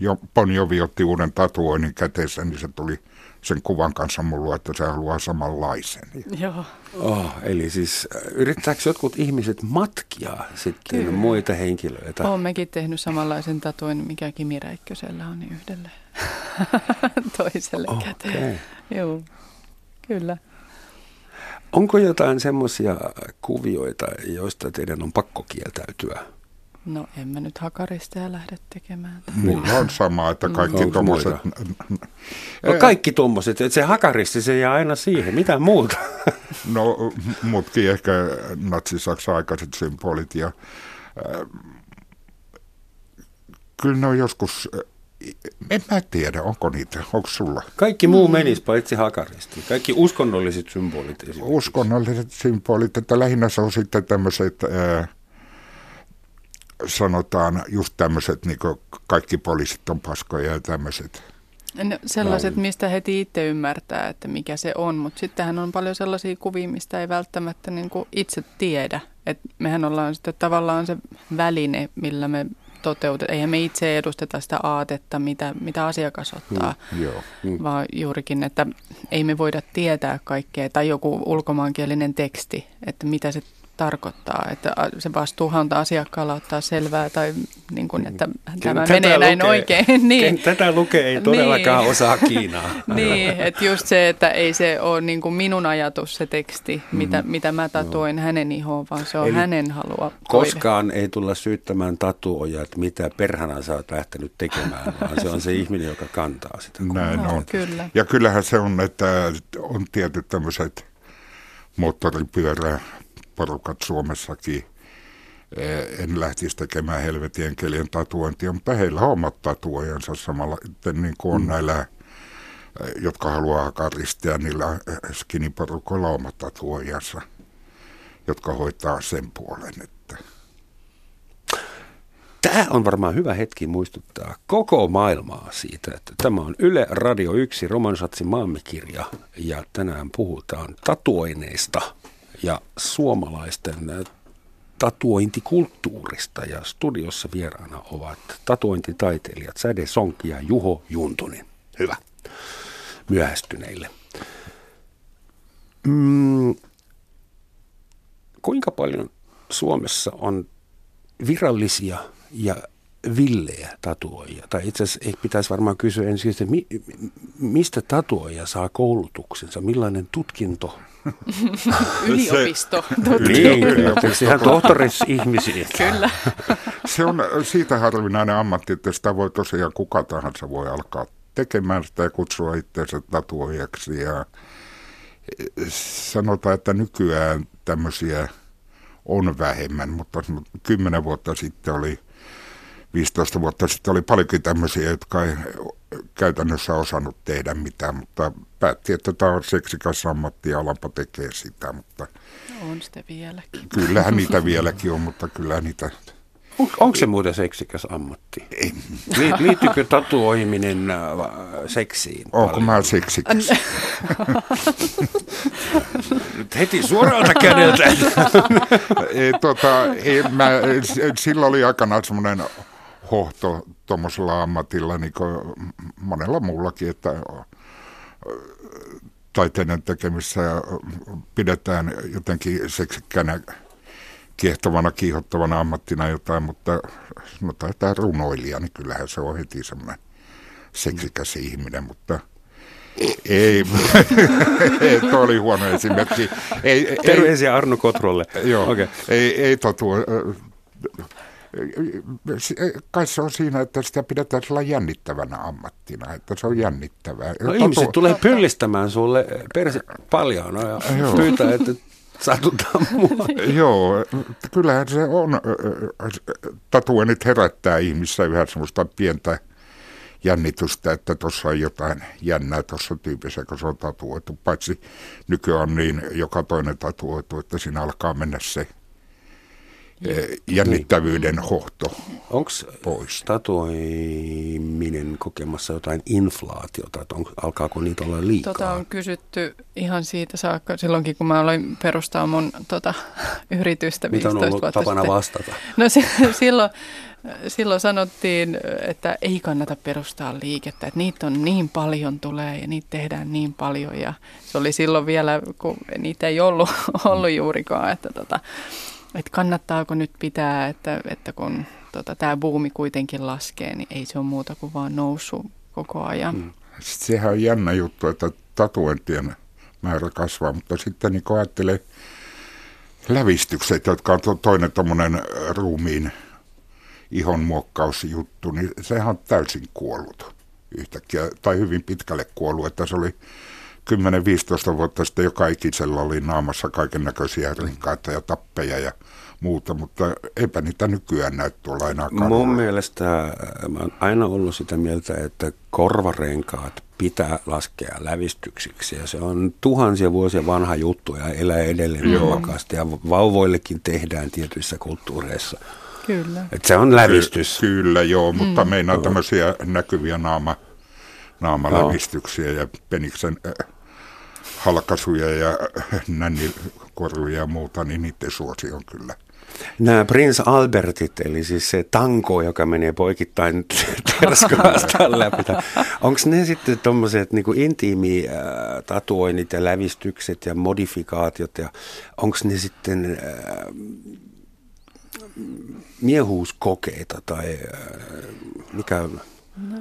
jo Bon Jovi otti uuden tatuoinnin käteensä, niin se tuli sen kuvan kanssa mulla, että se haluaa samanlaisen. Joo. Oh, eli siis äh, yrittääkö jotkut ihmiset matkia sitten Kyllä. muita henkilöitä? Olen mekin tehnyt samanlaisen tatuin, mikä Kimi Räikkösellä on, niin yhdelle toiselle Okei. käteen. Joo, kyllä. Onko jotain semmoisia kuvioita, joista teidän on pakko kieltäytyä? No en mä nyt hakaristeja lähde tekemään. Mulla on sama, että kaikki Onko tuommoiset... No kaikki tuommoiset, että se hakaristi se jää aina siihen, mitä muuta? No, mutkin ehkä natsi-Saksan aikaiset symbolit. Ja, äh, kyllä ne on joskus, äh, en mä tiedä, onko niitä, onko sulla? Kaikki muu menisi paitsi hakaristi. Kaikki uskonnolliset symbolit esimerkiksi. Uskonnolliset symbolit, että lähinnä se on sitten tämmöiset, äh, sanotaan just tämmöiset, niin kaikki poliisit on paskoja ja tämmöiset. No, sellaiset, mistä heti itse ymmärtää, että mikä se on, mutta sittenhän on paljon sellaisia kuvia, mistä ei välttämättä niin kuin itse tiedä. Et mehän ollaan sitten tavallaan se väline, millä me toteutetaan. Eihän me itse edusteta sitä aatetta, mitä, mitä asiakas ottaa, Joo. vaan juurikin, että ei me voida tietää kaikkea. Tai joku ulkomaankielinen teksti, että mitä se tarkoittaa. Että se vastuuhan on asiakkaalla ottaa selvää tai niin kuin, että tämä Tätä menee näin lukee- oikein. niin. Tätä lukee ei todellakaan Niin. osaa Kiinaa. Niin, että just se, että ei se ole niin kuin minun ajatus se teksti, mitä, mitä mä tatuoin hänen ihoon, vaan se on Mm. Eli hänen halua. toive. Koskaan ei tulla syyttämään tatuoja, että mitä perhana sä oot lähtenyt tekemään, vaan se on se ihminen, joka kantaa sitä. Näin No, on. kyllä. Ja kyllähän se on, että on tietyt tämmöiset moottoripyöräporukat Suomessakin. Eh, En lähtisi tekemään helvetien kelien tatuointia, mutta heillä on omat tatuojansa samalla, niin kuin on näillä, eh, jotka haluaa karistia, niillä skiniporukoilla omat tatuojansa, jotka hoitaa sen puolen. Että. Tämä on varmaan hyvä hetki muistuttaa koko maailmaa siitä, että tämä on Yle Radio 1 Romansatsin maamikirja ja tänään puhutaan tatuoineista ja suomalaisten äh, tatuointikulttuurista ja studiossa vieraana ovat tatuointitaiteilijat Säde Sonki ja Juho Juntunen. Hyvä. Myöhästyneille. Mm, kuinka paljon Suomessa on virallisia ja villejä tatuoijia. Tai itse asiassa ehkä pitäisi varmaan kysyä ensin, että mi, mistä tatuoija saa koulutuksensa, millainen tutkinto? Yliopisto. Niin, ihan tohtoris-ihmisiä. Kyllä. Se on siitä harvinainen ammatti, että sitä voi tosiaan kuka tahansa voi alkaa tekemään sitä ja kutsua itseänsä tatuoijaksi. Ja sanotaan, että nykyään tämmöisiä on vähemmän, mutta kymmenen vuotta sitten oli, 15 vuotta sitten oli paljonkin tämmöisiä, jotka ei käytännössä osannut tehdä mitään, mutta päätti, että tämä on seksikäs ammatti ja alanpa tekee sitä, mutta On sitten vieläkin. kyllähän niitä vieläkin on, mutta kyllä niitä On, onko se muuten seksikäs ammatti? Ei. Liittyykö tatuoiminen äh, seksiin? Onko paljon? mä seksikäs? Nyt heti suoralta kädeltä. ei, tota, ei, mä, sillä oli aikanaan semmoinen hohto tuommoisella ammatilla, niin kuin monella muullakin, että taiteiden tekemissä pidetään jotenkin seksikkänä kiehtovana, kiihottavana ammattina jotain, mutta sanotaan, että runoilija, niin kyllähän se on heti semmoinen seksikäs ihminen, mutta ei, ei tuo oli huono esimerkki. Ei, Terveisiä ei, Arno Kotrolle. Joo, okay. ei, ei totu, kai se on siinä, että sitä pidetään sillä jännittävänä ammattina, että se on jännittävää. No, ihmiset tulee pyllistämään sulle perse paljon no, ja pyytää, että satutaan mua. Joo, kyllähän se on. Tatuoinnit herättää ihmissä yhä semmoista pientä jännitystä, että tuossa on jotain jännää tuossa tyypissä, kun se on tatuoitu. Paitsi nykyään niin joka toinen tatuoitu, että siinä alkaa mennä se jännittävyyden niin. hohto Onko tatuoiminen kokemassa jotain inflaatiota, että on, alkaako niitä olla liikaa? Tota on kysytty ihan siitä saakka silloinkin, kun mä aloin perustaa mun tota, yritystä 15 Mitä on ollut vuotta tapana sitten. vastata? No se, silloin, silloin sanottiin, että ei kannata perustaa liikettä, että niitä on niin paljon tulee ja niitä tehdään niin paljon ja se oli silloin vielä, kun niitä ei ollut, ollut juurikaan, että tota, että kannattaako nyt pitää, että, että kun tota, tämä buumi kuitenkin laskee, niin ei se ole muuta kuin vaan noussut koko ajan. Hmm. Sehän on jännä juttu, että tatuointien määrä kasvaa, mutta sitten niin ajattelee lävistykset, jotka on toinen tuommoinen ruumiin ihon muokkausjuttu, niin sehän on täysin kuollut yhtäkkiä, tai hyvin pitkälle kuollut, että se oli 10-15 vuotta sitten joka ikisellä oli naamassa kaiken näköisiä rinkaita ja tappeja ja muuta, mutta eipä niitä nykyään näy tuolla enää kadulla. Mun mielestä äh, mä oon aina ollut sitä mieltä, että korvarenkaat pitää laskea lävistyksiksi ja se on tuhansia vuosia vanha juttu ja elää edelleen voimakkaasti ja vauvoillekin tehdään tietyissä kulttuureissa. Kyllä. Et se on lävistys. Ky- kyllä joo, mutta mm. meinaa tämmöisiä näkyviä naama, naamalävistyksiä ja peniksen äh, halkaisuja ja nännikorjuja ja muuta, niin niiden suosi on kyllä. Nämä Prince Albertit, eli siis se tanko, joka menee poikittain terskaasta läpi. Onko ne sitten tuommoiset niin intiimi äh, tatuoinnit ja lävistykset ja modifikaatiot, ja onko ne sitten äh, miehuuskokeita tai äh, mikä... No,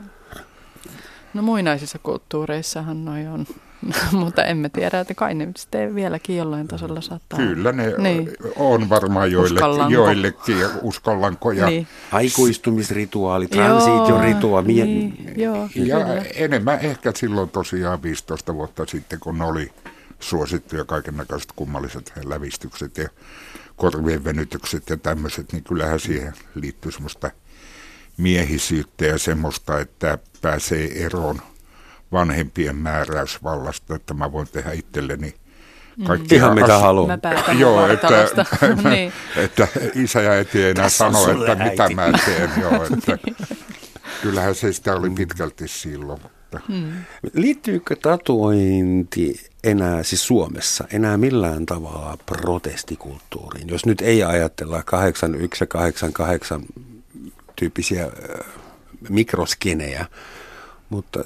no muinaisissa kulttuureissahan noi on mutta emme tiedä, että kai ne sitten vieläkin jollain tasolla saattaa. Kyllä ne niin. on varmaan joillekin, joillekin uskallanko. Ja niin. Aikuistumisrituaali, transitiorituaali. Mie- niin, joo, ja kyllä. enemmän ehkä silloin tosiaan 15 vuotta sitten, kun oli suosittuja kaiken näköiset kummalliset lävistykset ja korvien venytykset ja tämmöiset, niin kyllähän siihen liittyy semmoista miehisyyttä ja semmoista, että pääsee eroon – vanhempien määräysvallasta, että mä voin tehdä itselleni mm. kaikki Ihan mitä haluan. Joo, että, niin. että isä ja äiti ei enää sano, että äiti. mitä mä teen. Joo, että, kyllähän se sitä oli pitkälti silloin. Mutta. Hmm. Liittyykö tatuointi enää, siis Suomessa, enää millään tavalla protestikulttuuriin? Jos nyt ei ajatella 81 ja 88 tyyppisiä mikroskenejä, mutta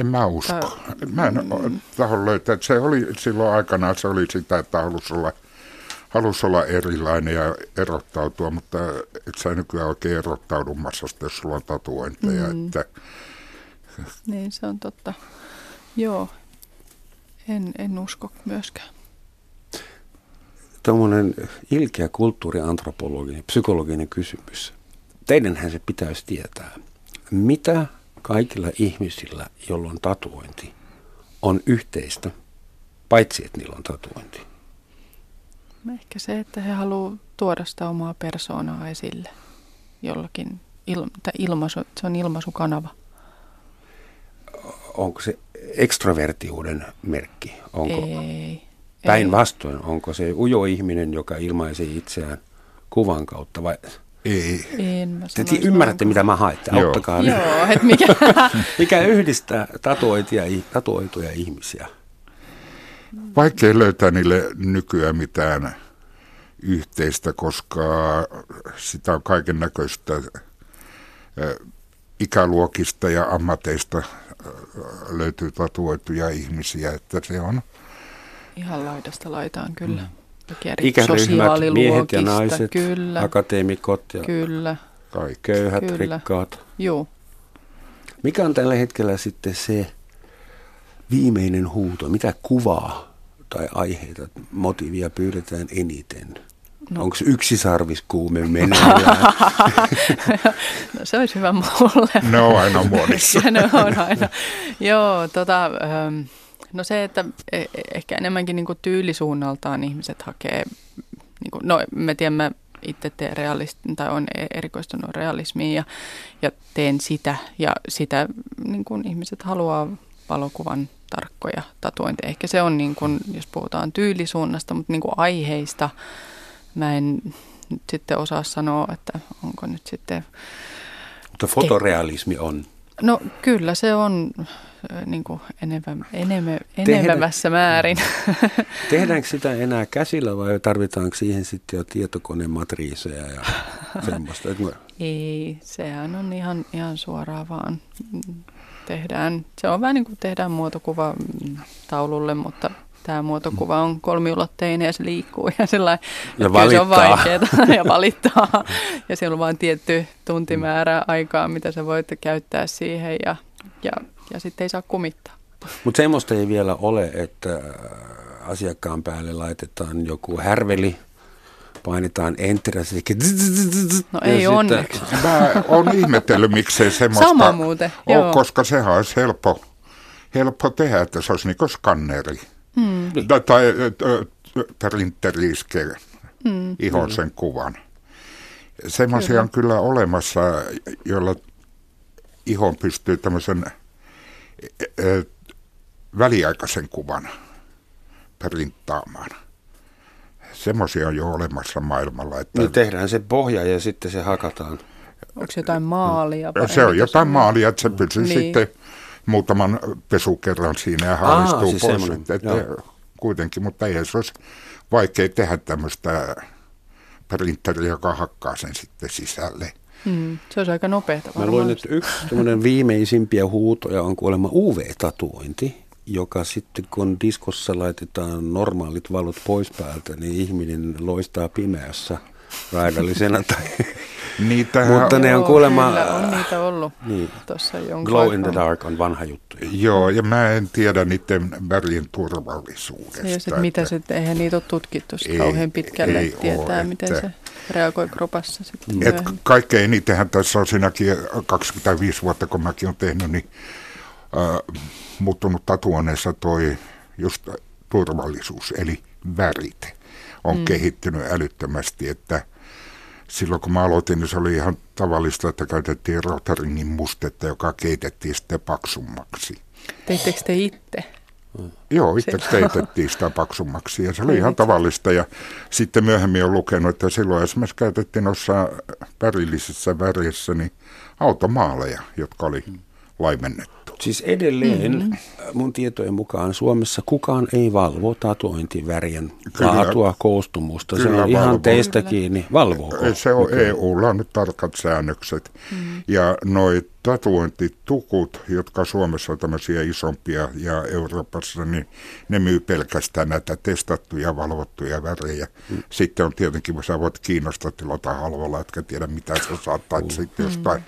en mä usko. Mä en tahon löytää, että se oli silloin aikana se oli sitä, että halusi olla, halusi olla erilainen ja erottautua, mutta et sä nykyään oikein erottaudu massasta, jos sulla on tatuointeja. Mm. Että... Niin, se on totta. Joo, en, en usko myöskään. Tuommoinen ilkeä kulttuuriantropologinen, psykologinen kysymys. Teidänhän se pitäisi tietää. Mitä kaikilla ihmisillä, jolla on tatuointi, on yhteistä, paitsi että niillä on tatuointi? Ehkä se, että he haluavat tuoda sitä omaa persoonaa esille jollakin, il, ilmaisu, se on ilmaisukanava. Onko se ekstrovertiuden merkki? Onko ei. Päinvastoin, onko se ujo ihminen, joka ilmaisee itseään kuvan kautta vai? Ei. En mä Te ymmärrätte, mitä mä haette. Joo. Auttakaa. Joo, että mikä... Mikä yhdistää tatuoituja, tatuoituja ihmisiä? Vaikea löytää niille nykyään mitään yhteistä, koska sitä on kaiken näköistä ikäluokista ja ammateista äh, löytyy tatuoituja ihmisiä, että se on Ihan laidasta laitaan kyllä. Mm. Ikäryhmät, miehet ja naiset, Kyllä, akateemikot ja kyllä, kaikki. köyhät, Kyllä. rikkaat. juu. Mikä on tällä hetkellä sitten se viimeinen huuto? Mitä kuvaa tai aiheita, motiivia pyydetään eniten? No. Onko yksi sarviskuume meneillään? No se olisi hyvä mulle. Ne on aina muodissa. Ja ne on aina. Joo, tota, ähm, no se, että e- e- ehkä enemmänkin niin kuin tyylisuunnaltaan ihmiset hakee, niin kuin, no me tiedämme, itse teen realist, tai on e- erikoistunut realismiin ja, ja teen sitä. Ja sitä niin kuin ihmiset haluaa valokuvan tarkkoja tatuointeja. Ehkä se on, niin kuin, jos puhutaan tyylisuunnasta, mutta niin kuin aiheista mä en nyt sitten osaa sanoa, että onko nyt sitten Mutta fotorealismi on. No kyllä se on äh, niin kuin enemmän, enemmän, enenevässä määrin. Tehdäänkö sitä enää käsillä vai tarvitaanko siihen sitten jo tietokonematriiseja ja semmoista? Ei, sehän on ihan, ihan suoraan vaan tehdään. Se on vähän niin kuin tehdään muotokuva taululle, mutta tämä muotokuva on kolmiulotteinen ja se liikkuu ja sellainen. Ja kyllä se on valittaa. vaikeaa ja valittaa. Ja siellä on vain tietty tuntimäärä aikaa, mitä sä voit käyttää siihen ja, ja, ja sitten ei saa kumittaa. Mutta semmoista ei vielä ole, että äh, asiakkaan päälle laitetaan joku härveli, painetaan enter ja se No ja ei sitten- onneksi. Mä oon ihmetellyt, miksei semmoista Sama muuten, ole, joo. koska sehän olisi helppo, helppo tehdä, että se olisi niin kuin skanneri. Hmm. Tai, printeri iskee hmm. ihon sen kuvan. Semmoisia on kyllä olemassa, joilla ihon pystyy tämmöisen väliaikaisen kuvan printtaamaan. Semmoisia on jo olemassa maailmalla. Että Niin tehdään se pohja ja sitten se hakataan. Onko se jotain maalia? se on jotain maalia, että se pysyy niin. sitten muutaman pesukerran siinä ja haalistuu siis pois. Että, että kuitenkin, mutta ei se olisi vaikea tehdä tämmöistä printeriä, joka hakkaa sen sitten sisälle. Mm, se olisi aika nopeata Mä varmaan. luin, että yksi viimeisimpiä huutoja on kuulemma UV-tatuointi, joka sitten kun diskossa laitetaan normaalit valot pois päältä, niin ihminen loistaa pimeässä raidallisena. Tai, Niitähän, Mutta ne on kuulemma- Kyllä on niitä ollut niin, tuossa jonkun glow in the dark on vanha juttu. Joo, ja mä en tiedä niiden värien turvallisuudesta. Niin, jos, että mitä se, eihän niitä ole tutkittu sit Ei, kauhean pitkälle, ei tietää, oo, miten että- se reagoi kropassa sitten Et myöhemmin. kaikkein enitenhän tässä on siinäkin 25 vuotta, kun mäkin olen tehnyt, niin äh, muuttunut tatuoneessa toi just turvallisuus, eli värit on mm. kehittynyt älyttömästi, että silloin kun mä aloitin, niin se oli ihan tavallista, että käytettiin Rotaringin mustetta, joka keitettiin sitten paksummaksi. Teittekö te itse? Joo, itse Se- keitettiin sitä paksummaksi ja se oli ihan tavallista. Ja sitten myöhemmin on lukenut, että silloin esimerkiksi käytettiin noissa värillisissä väreissä niin automaaleja, jotka oli laimennettu. Siis edelleen mm-hmm. mun tietojen mukaan Suomessa kukaan ei valvo tatuointivärien Kyllä. laatua, koostumusta. se Kyllä on ihan valvoo. teistä Kyllä. kiinni. Valvooko? Se on nykyään? EUlla on nyt tarkat säännökset. Mm. Ja noi tatuointitukut, jotka Suomessa on tämmöisiä isompia ja Euroopassa, niin ne myy pelkästään näitä testattuja, valvottuja värejä. Mm. Sitten on tietenkin, sä voit Kiinasta tilata halvalla, etkä tiedä mitä sä saat, tai sitten jostain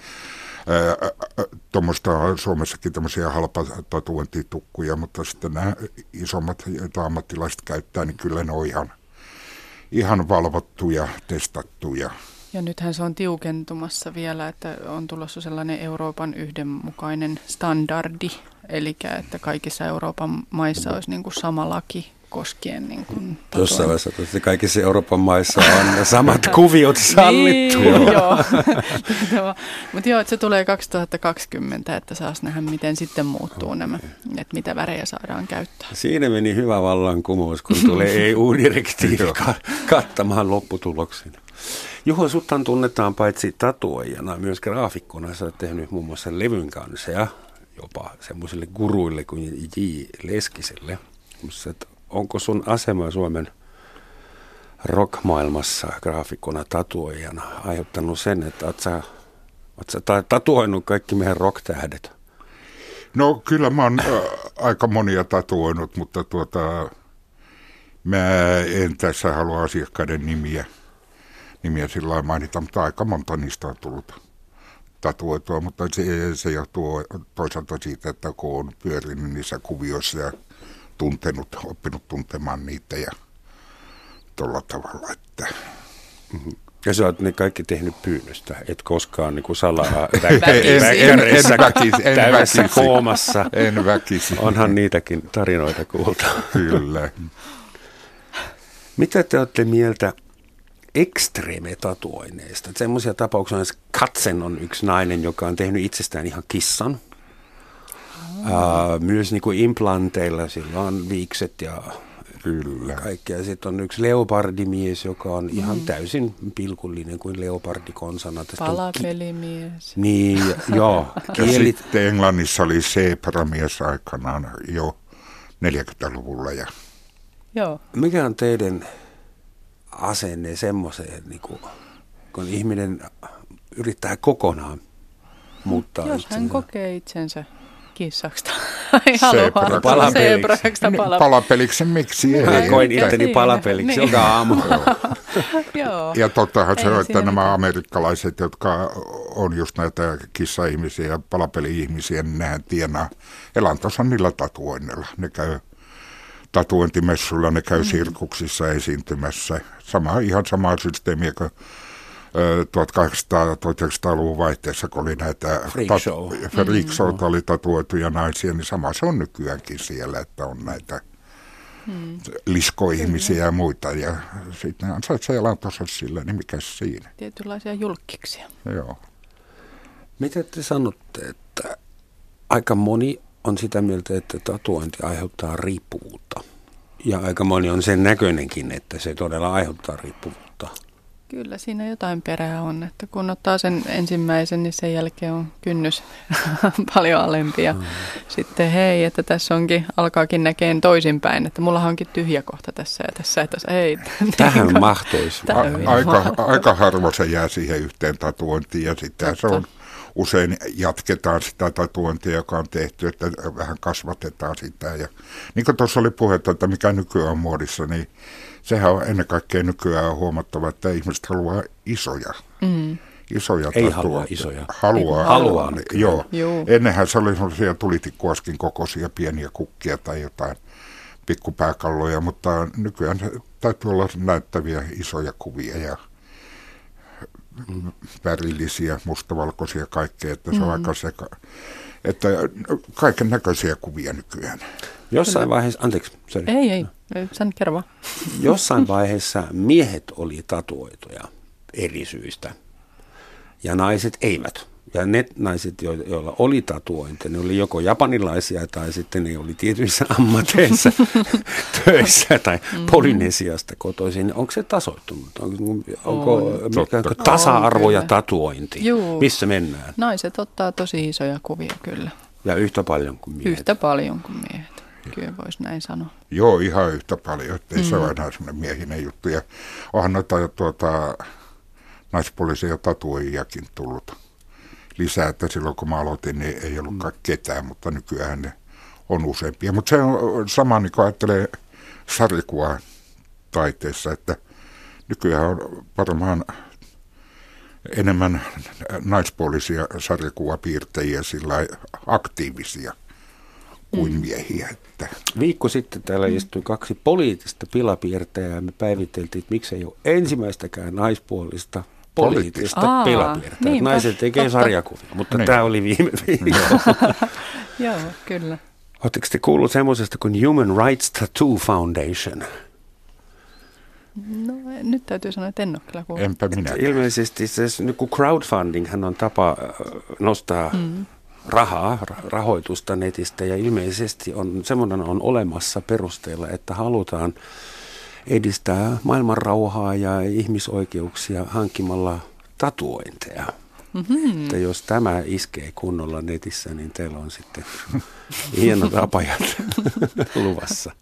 tuommoista Suomessakin tämmöisiä halpa tatuointitukkuja, mutta sitten nämä isommat, joita ammattilaiset käyttää, niin kyllä ne on ihan, ihan valvottuja, testattuja. Ja nythän se on tiukentumassa vielä, että on tulossa sellainen Euroopan yhdenmukainen standardi, eli että kaikissa Euroopan maissa olisi niin kuin sama laki koskien niin kuin Jossain vaiheessa että kaikissa Euroopan maissa on samat kuviot sallittu. niin, joo. Mutta joo, että se tulee 2020, että saas nähdä, miten sitten muuttuu nämä, että mitä värejä saadaan käyttää. Siinä meni hyvä vallankumous, kun tulee EU-direktiivi kattamaan lopputuloksen. Juho, suttan tunnetaan paitsi tatuojana, myös graafikkona. Sä oot tehnyt muun muassa levyn kanssa ja jopa semmoisille guruille kuin J. Leskiselle. Onko sun asema Suomen rockmaailmassa graafikkona tatuojana aiheuttanut sen, että oot sä, oot sä tatuoinut kaikki meidän rocktähdet? No kyllä mä oon aika monia tatuoinut, mutta tuota, mä en tässä halua asiakkaiden nimiä, nimiä sillä mainita, mutta aika monta niistä on tullut tatuoitua, mutta se, se johtuu toisaalta siitä, että kun on pyörinyt niissä kuvioissa ja tuntenut, oppinut tuntemaan niitä ja tuolla tavalla, että... Mm-hmm. Ja sä oot ne kaikki tehnyt pyynnöstä, et koskaan niin kuin salaa väkäreissä täydessä koomassa. En väkisi. Onhan niitäkin tarinoita kuulta. Kyllä. Mitä te olette mieltä ekstreeme-tatuoineista? Semmoisia tapauksia, että Katsen on yksi nainen, joka on tehnyt itsestään ihan kissan. Uh, myös niin kuin implanteilla, sillä on viikset ja Kyllä. kaikkea. Sitten on yksi leopardimies, joka on ihan mm. täysin pilkullinen kuin leopardikonsana. Palapelimies. On, niin, joo. Kielit. Ja sitten Englannissa oli seepramies aikanaan jo 40-luvulla. Ja... Joo. Mikä on teidän asenne semmoiseen, niin kuin, kun ihminen yrittää kokonaan muuttaa Jos itsensä. hän kokee itsensä kissaksi tai haluaa palapeliksi. Niin, palapeliksi, miksi ei? Mä koin itteni palapeliksi niin. joka aamu. Joo. Ja tottahan se on, että nämä amerikkalaiset, jotka on just näitä kissa-ihmisiä ja palapeli-ihmisiä, niin nehän tienaa elantonsa niillä tatuoinnilla. Ne käy tatuointimessuilla, ne käy mm. sirkuksissa esiintymässä. Sama, ihan sama systeemi kuin 1800-1900-luvun vaihteessa, kun oli näitä freak, show. freak mm. oli tatuoituja naisia, niin sama se on nykyäänkin siellä, että on näitä hmm. liskoihmisiä ja muita. Ja sitten ansaitsee elantonsa sillä, niin mikä siinä? Tietynlaisia julkkiksia. Joo. Mitä te sanotte, että aika moni on sitä mieltä, että tatuointi aiheuttaa riippuvuutta. Ja aika moni on sen näköinenkin, että se todella aiheuttaa riippuvuutta. Kyllä siinä jotain perää on, että kun ottaa sen ensimmäisen, niin sen jälkeen on kynnys paljon alempi. Ja mm. sitten hei, että tässä onkin, alkaakin näkeen toisinpäin, että mulla onkin tyhjä kohta tässä ja tässä ja tässä. Hei, Tähän mahtuisi. A- aika, aika harvoin se jää siihen yhteen tatuointiin ja sitten se on usein jatketaan sitä tatuointia, joka on tehty, että vähän kasvatetaan sitä. Ja niin kuin tuossa oli puhetta, että mikä nykyään on muodissa, niin sehän on ennen kaikkea nykyään huomattava, että ihmiset haluaa isoja. Mm. Isoja Ei halua isoja. Haluaa. Haluaa. Niin, joo. joo. Ennenhän se oli sellaisia tulitikkuaskin kokoisia pieniä kukkia tai jotain pikkupääkalloja, mutta nykyään täytyy olla näyttäviä isoja kuvia ja värillisiä, mustavalkoisia kaikkea, että se on mm. aika seka, että kaiken näköisiä kuvia nykyään. Jossain vaiheessa, anteeksi, sorry. Ei, ei, sen kerro vaan. Jossain vaiheessa miehet oli tatuoituja eri syistä ja naiset eivät. Ja ne naiset, joilla oli tatuointi, ne oli joko japanilaisia tai sitten ne oli tietyissä ammateissa töissä tai mm. Polynesiasta kotoisin. Onko se tasoittunut? Onko, onko tasa-arvo ja tatuointi? Juu. Missä mennään? Naiset ottaa tosi isoja kuvia kyllä. Ja yhtä paljon kuin miehet? Yhtä paljon kuin miehet. Kyllä voisi näin sanoa. Joo, ihan yhtä paljon, ettei mm. se ole enää semmoinen miehinen juttu. Ja onhan noita tuota, naispuolisia tatuoijakin tullut lisää, että silloin kun mä aloitin, niin ei ollutkaan mm. ketään, mutta nykyään ne on useampia. Mutta se on sama, niin kuin ajattelee sarjakuvaa taiteessa, että nykyään on varmaan enemmän naispuolisia sarjakuvapiirtejä sillä aktiivisia kuin mm. miehiä. Että. Viikko sitten täällä istui kaksi poliittista pilapiirtäjää ja me päiviteltiin, että miksei ole ensimmäistäkään naispuolista poliittista pilapiirtää. Naiset tekee sarjakuvia, mutta niin. tämä oli viime viikolla. Joo, kyllä. Oletteko te kuullut semmoisesta kuin Human Rights Tattoo Foundation? No nyt täytyy sanoa, että en ole kyllä kuullut. Enpä minä. Ilmeisesti se niin kuin crowdfunding hän on tapa nostaa mm. Rahaa, rahoitusta netistä ja ilmeisesti on, semmoinen on olemassa perusteella, että halutaan edistää maailman rauhaa ja ihmisoikeuksia hankkimalla tatuointeja. Mm-hmm. Että jos tämä iskee kunnolla netissä, niin teillä on sitten hienot apajat luvassa.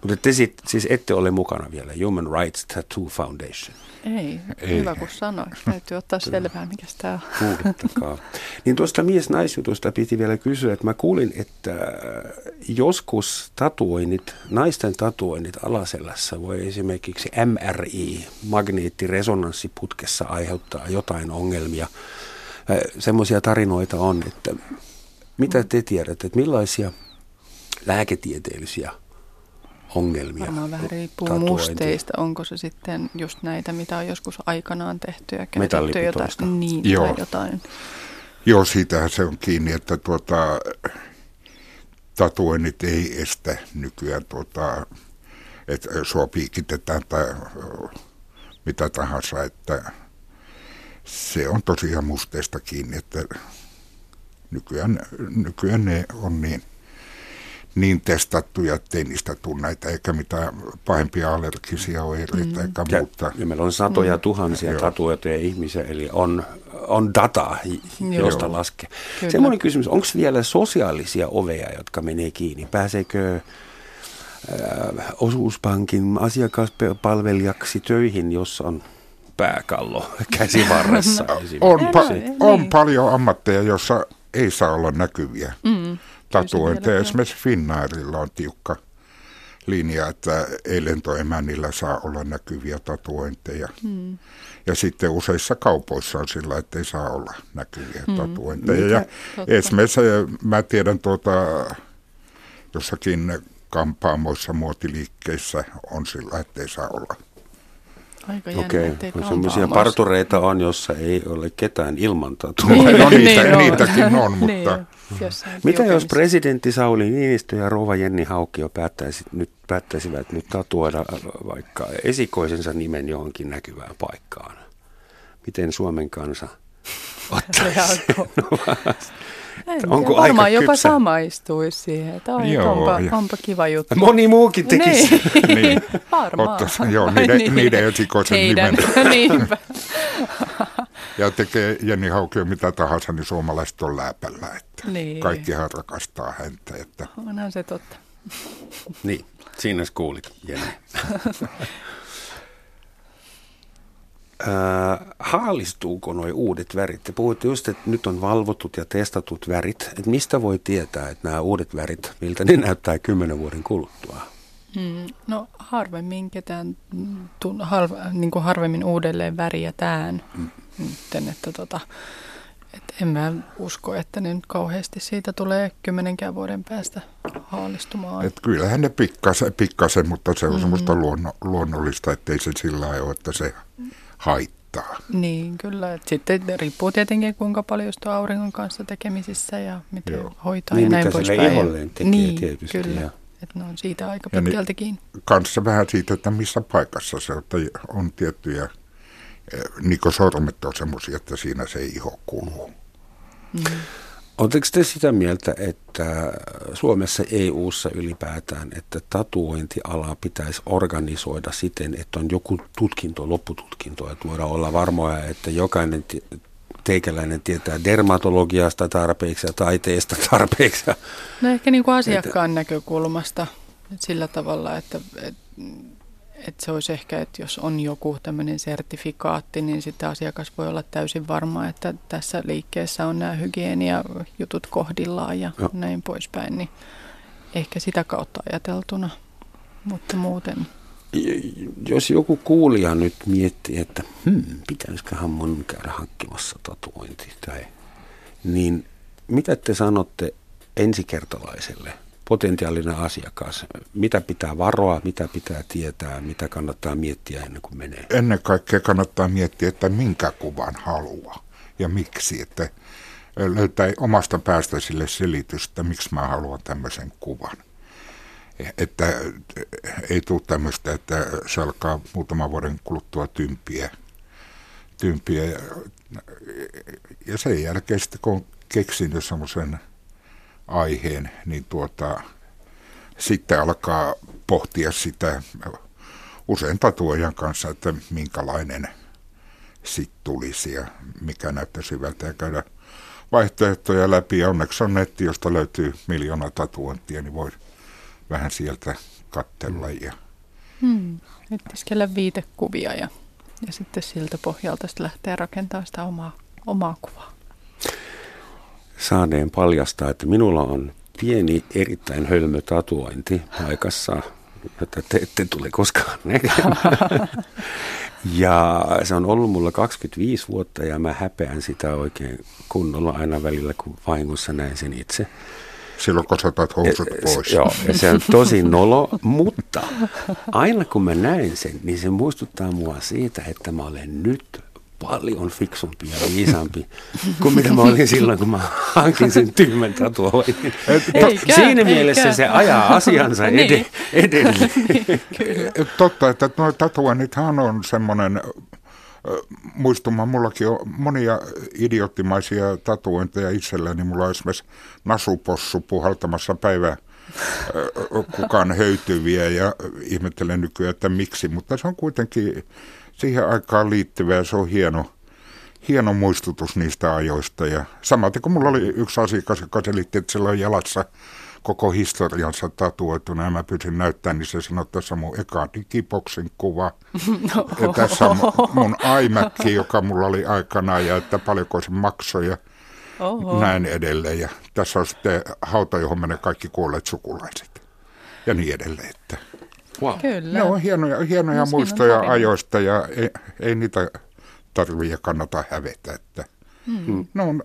Mutta te sit, siis ette ole mukana vielä, Human Rights Tattoo Foundation. Ei, Ei. hyvä kun sanoit. Täytyy ottaa selvää, mikä tämä on. Niin tuosta mies-naisjutusta piti vielä kysyä, että mä kuulin, että joskus tatuoinnit, naisten tatuoinnit alaselässä voi esimerkiksi MRI, magneettiresonanssiputkessa aiheuttaa jotain ongelmia. Semmoisia tarinoita on, että mitä te tiedätte, että millaisia lääketieteellisiä ongelmia. Varmaan vähän riippuu musteista. Onko se sitten just näitä, mitä on joskus aikanaan tehty ja käytetty jotain, niin, Joo. tai jotain. Joo, siitähän se on kiinni, että tuota, tatuoinnit ei estä nykyään, tuota, että sua piikitetään tai mitä tahansa, että se on tosiaan musteista kiinni, että nykyään, nykyään ne on niin niin testattuja, ettei niistä tule näitä, eikä mitään pahempia allergisia oireita mm. eikä ja, muuta. Ja meillä on satoja mm. tuhansia tatuoituja ihmisiä, eli on, on data, josta Joo. laskee. Kyllä. Semmoinen kysymys, onko vielä sosiaalisia oveja, jotka menee kiinni? Pääseekö äh, osuuspankin asiakaspalvelijaksi töihin, jos on pääkallo käsivarressa no, on, pa- on paljon ammatteja, joissa ei saa olla näkyviä. Mm tatuointeja. Esimerkiksi Finnairilla on tiukka linja, että ei lentoemännillä saa olla näkyviä tatuointeja. Hmm. Ja sitten useissa kaupoissa on sillä, että ei saa olla näkyviä hmm. tatuointeja. Mikä? Ja Totta. esimerkiksi mä tiedän tuota, jossakin kampaamoissa, muotiliikkeissä on sillä, että ei saa olla Aika Okei, okay. semmoisia partureita on, jossa ei ole ketään ilman tatuointia. no niitä, niin niitäkin on, mutta... Niin, Mitä jos presidentti Sauli Niinistö ja rouva Jenni Haukkio päättäisi, nyt, päättäisivät nyt tatuoida vaikka esikoisensa nimen johonkin näkyvään paikkaan? Miten Suomen kansa ottaisi en Onko tiedä, varmaan jopa kypsä? samaistuisi siihen, että oi, joo, onpa, onpa kiva juttu. Moni muukin tekisi. niin, niin. varmaan. Ottaisi, joo, niiden, niin. niiden etikoisen nimen. Niinpä. ja tekee Jenni Haukio mitä tahansa, niin suomalaiset on läpällä. Että niin. Kaikkihan rakastaa häntä. Että. Onhan se totta. niin, siinä kuulit Jenni. Äh, haalistuuko nuo uudet värit? Te puhuitte just, että nyt on valvotut ja testatut värit. Että mistä voi tietää, että nämä uudet värit, miltä ne näyttää kymmenen vuoden kuluttua? Hmm, no harvemmin ketään, tun, harv, niin kuin harvemmin uudelleen väriätään. Hmm. Nytten, että tota, et en mä usko, että ne nyt kauheasti siitä tulee kymmenenkään vuoden päästä haalistumaan. Et kyllähän ne pikkasen, pikkasen mutta se on mm. semmoista luonno, luonnollista, ettei se sillä lailla ole, että se haittaa. Niin, kyllä. Et sitten riippuu tietenkin, kuinka paljon sitä auringon kanssa tekemisissä ja miten Joo. hoitaa niin, ja näin poispäin. Niin, tekee niin, tietysti. Kyllä. Ja. Että ne on siitä aika pitkältikin. Niin, kanssa vähän siitä, että missä paikassa se on, tiettyjä, eh, niin kuin sormet on semmoisia, että siinä se iho kuluu. Mm. Oletteko te sitä mieltä, että Suomessa EU-ssa ylipäätään, että tatuointiala pitäisi organisoida siten, että on joku tutkinto, loppututkinto, että voidaan olla varmoja, että jokainen teikäläinen tietää dermatologiasta tarpeeksi ja taiteesta tarpeeksi. No ehkä niin kuin asiakkaan että, näkökulmasta että sillä tavalla, että, että että se olisi ehkä, että jos on joku tämmöinen sertifikaatti, niin sitten asiakas voi olla täysin varma, että tässä liikkeessä on nämä hygieniajutut kohdillaan ja no. näin poispäin, niin ehkä sitä kautta ajateltuna, mutta muuten. Jos joku kuulija nyt miettii, että hmm, pitäisiköhän mun käydä hankkimassa tatuointi, tai, niin mitä te sanotte ensikertalaiselle – potentiaalinen asiakas? Mitä pitää varoa, mitä pitää tietää, mitä kannattaa miettiä ennen kuin menee? Ennen kaikkea kannattaa miettiä, että minkä kuvan haluaa ja miksi. Että löytää omasta päästä sille selitystä, miksi mä haluan tämmöisen kuvan. Että ei tule tämmöistä, että se alkaa muutaman vuoden kuluttua tympiä. tympiä. Ja sen jälkeen sitten, kun on keksinyt semmoisen aiheen, niin tuota, sitten alkaa pohtia sitä usein tatuojan kanssa, että minkälainen sitten tulisi ja mikä näyttäisi hyvältä ja käydä vaihtoehtoja läpi. Ja onneksi on netti, josta löytyy miljoona tatuointia, niin voi vähän sieltä katsella. Ja... Hmm. Etsiskellä viitekuvia ja, ja sitten siltä pohjalta sitten lähtee rakentamaan sitä omaa, omaa kuvaa. Saaneen paljastaa, että minulla on pieni, erittäin hölmö tatuointi paikassa, jota te ette tule koskaan näkemään. Ja se on ollut mulla 25 vuotta ja mä häpeän sitä oikein kunnolla aina välillä, kun vahingossa näen sen itse. Silloin kun saatat housut pois. Joo, ja se on tosi nolo, mutta aina kun mä näen sen, niin se muistuttaa mua siitä, että mä olen nyt paljon fiksumpi ja viisaampi kuin mitä mä olin silloin, kun mä hankin sen tyhmän tatuoinnin. Siinä mielessä se ajaa asiansa ed- niin. edelleen. niin, Totta, että nuo tatuoinnithan on semmoinen muistuma, mullakin on monia idioottimaisia tatuointeja itselläni. Mulla on esimerkiksi nasupossu puhaltamassa päivä kukaan höytyviä ja ihmettelen nykyään, että miksi, mutta se on kuitenkin siihen aikaan liittyvä ja se on hieno, hieno muistutus niistä ajoista. Ja samaten kuin mulla oli yksi asiakas, joka selitti, että sillä on jalassa koko historiansa tatuoituna ja mä pyysin näyttää, niin se sanoi, että tässä on mun eka digiboksin kuva. No. Ja tässä on mun iMac, joka mulla oli aikanaan ja että paljonko se maksoi ja Oho. näin edelleen. Ja tässä on sitten hauta, johon menee kaikki kuolleet sukulaiset ja niin edelleen. Että Wow. Kyllä. Ne on hienoja, hienoja muistoja ajoista ja ei, ei niitä tarvitse kannata hävetä. Että hmm. ne, on,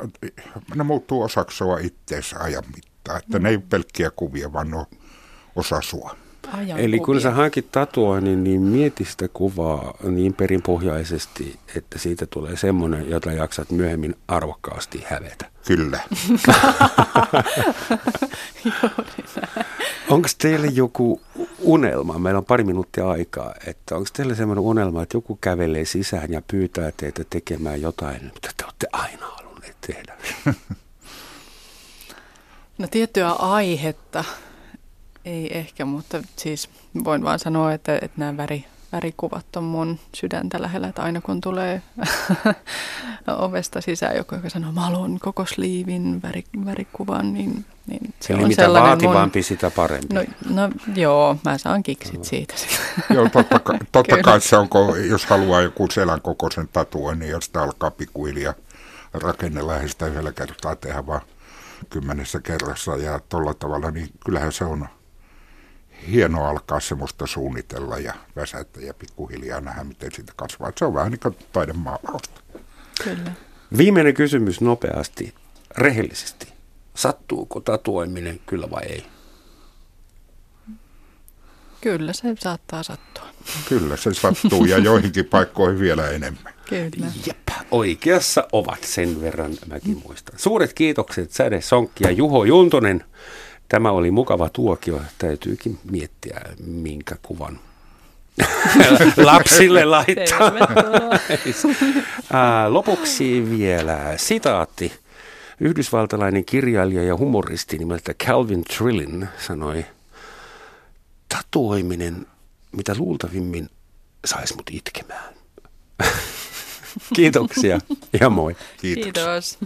ne muuttuu osaksi sua itteensä ajan mittaan. Että hmm. ne ei pelkkiä kuvia, vaan ne on osa sua. Ajan Eli kuvia. kun sä hankit tatuoinnin, niin mieti sitä kuvaa niin perinpohjaisesti, että siitä tulee semmoinen, jota jaksat myöhemmin arvokkaasti hävetä. Kyllä. Onko teille joku unelma? Meillä on pari minuuttia aikaa. Että onko teille sellainen unelma, että joku kävelee sisään ja pyytää teitä tekemään jotain, mitä te olette aina halunneet tehdä? No tiettyä aihetta ei ehkä, mutta siis voin vaan sanoa, että, että nämä väri, värikuvat on mun sydäntä lähellä, että aina kun tulee ovesta sisään joku, joka sanoo, mä haluan koko sliivin väri, värikuvan, niin, niin se Eli on mitä vaativampi, mun... sitä parempi. No, no joo, mä saan kiksit siitä. joo, totta, totta kai se on, jos haluaa joku selän kokoisen tatuoinnin, niin jos sitä alkaa pikkuhiljaa rakennella, ei sitä yhdellä kertaa tehdä vaan kymmenessä kerrassa ja tuolla tavalla, niin kyllähän se on hieno alkaa semmoista suunnitella ja väsätä ja pikkuhiljaa nähdä, miten siitä kasvaa. Se on vähän niin kuin taidemaalausta. Kyllä. Viimeinen kysymys nopeasti, rehellisesti. Sattuuko tatuoiminen kyllä vai ei? Kyllä se saattaa sattua. Kyllä se sattuu ja joihinkin paikkoihin vielä enemmän. Kyllä. Jep, oikeassa ovat sen verran, mäkin muistan. Suuret kiitokset Säde Sonkki ja Juho Juntonen. Tämä oli mukava tuokio. Täytyykin miettiä, minkä kuvan lapsille laittaa. Lopuksi vielä sitaatti. Yhdysvaltalainen kirjailija ja humoristi nimeltä Calvin Trillin sanoi, tatuoiminen, mitä luultavimmin, saisi mut itkemään. Kiitoksia ja moi. Kiitos. Kiitos.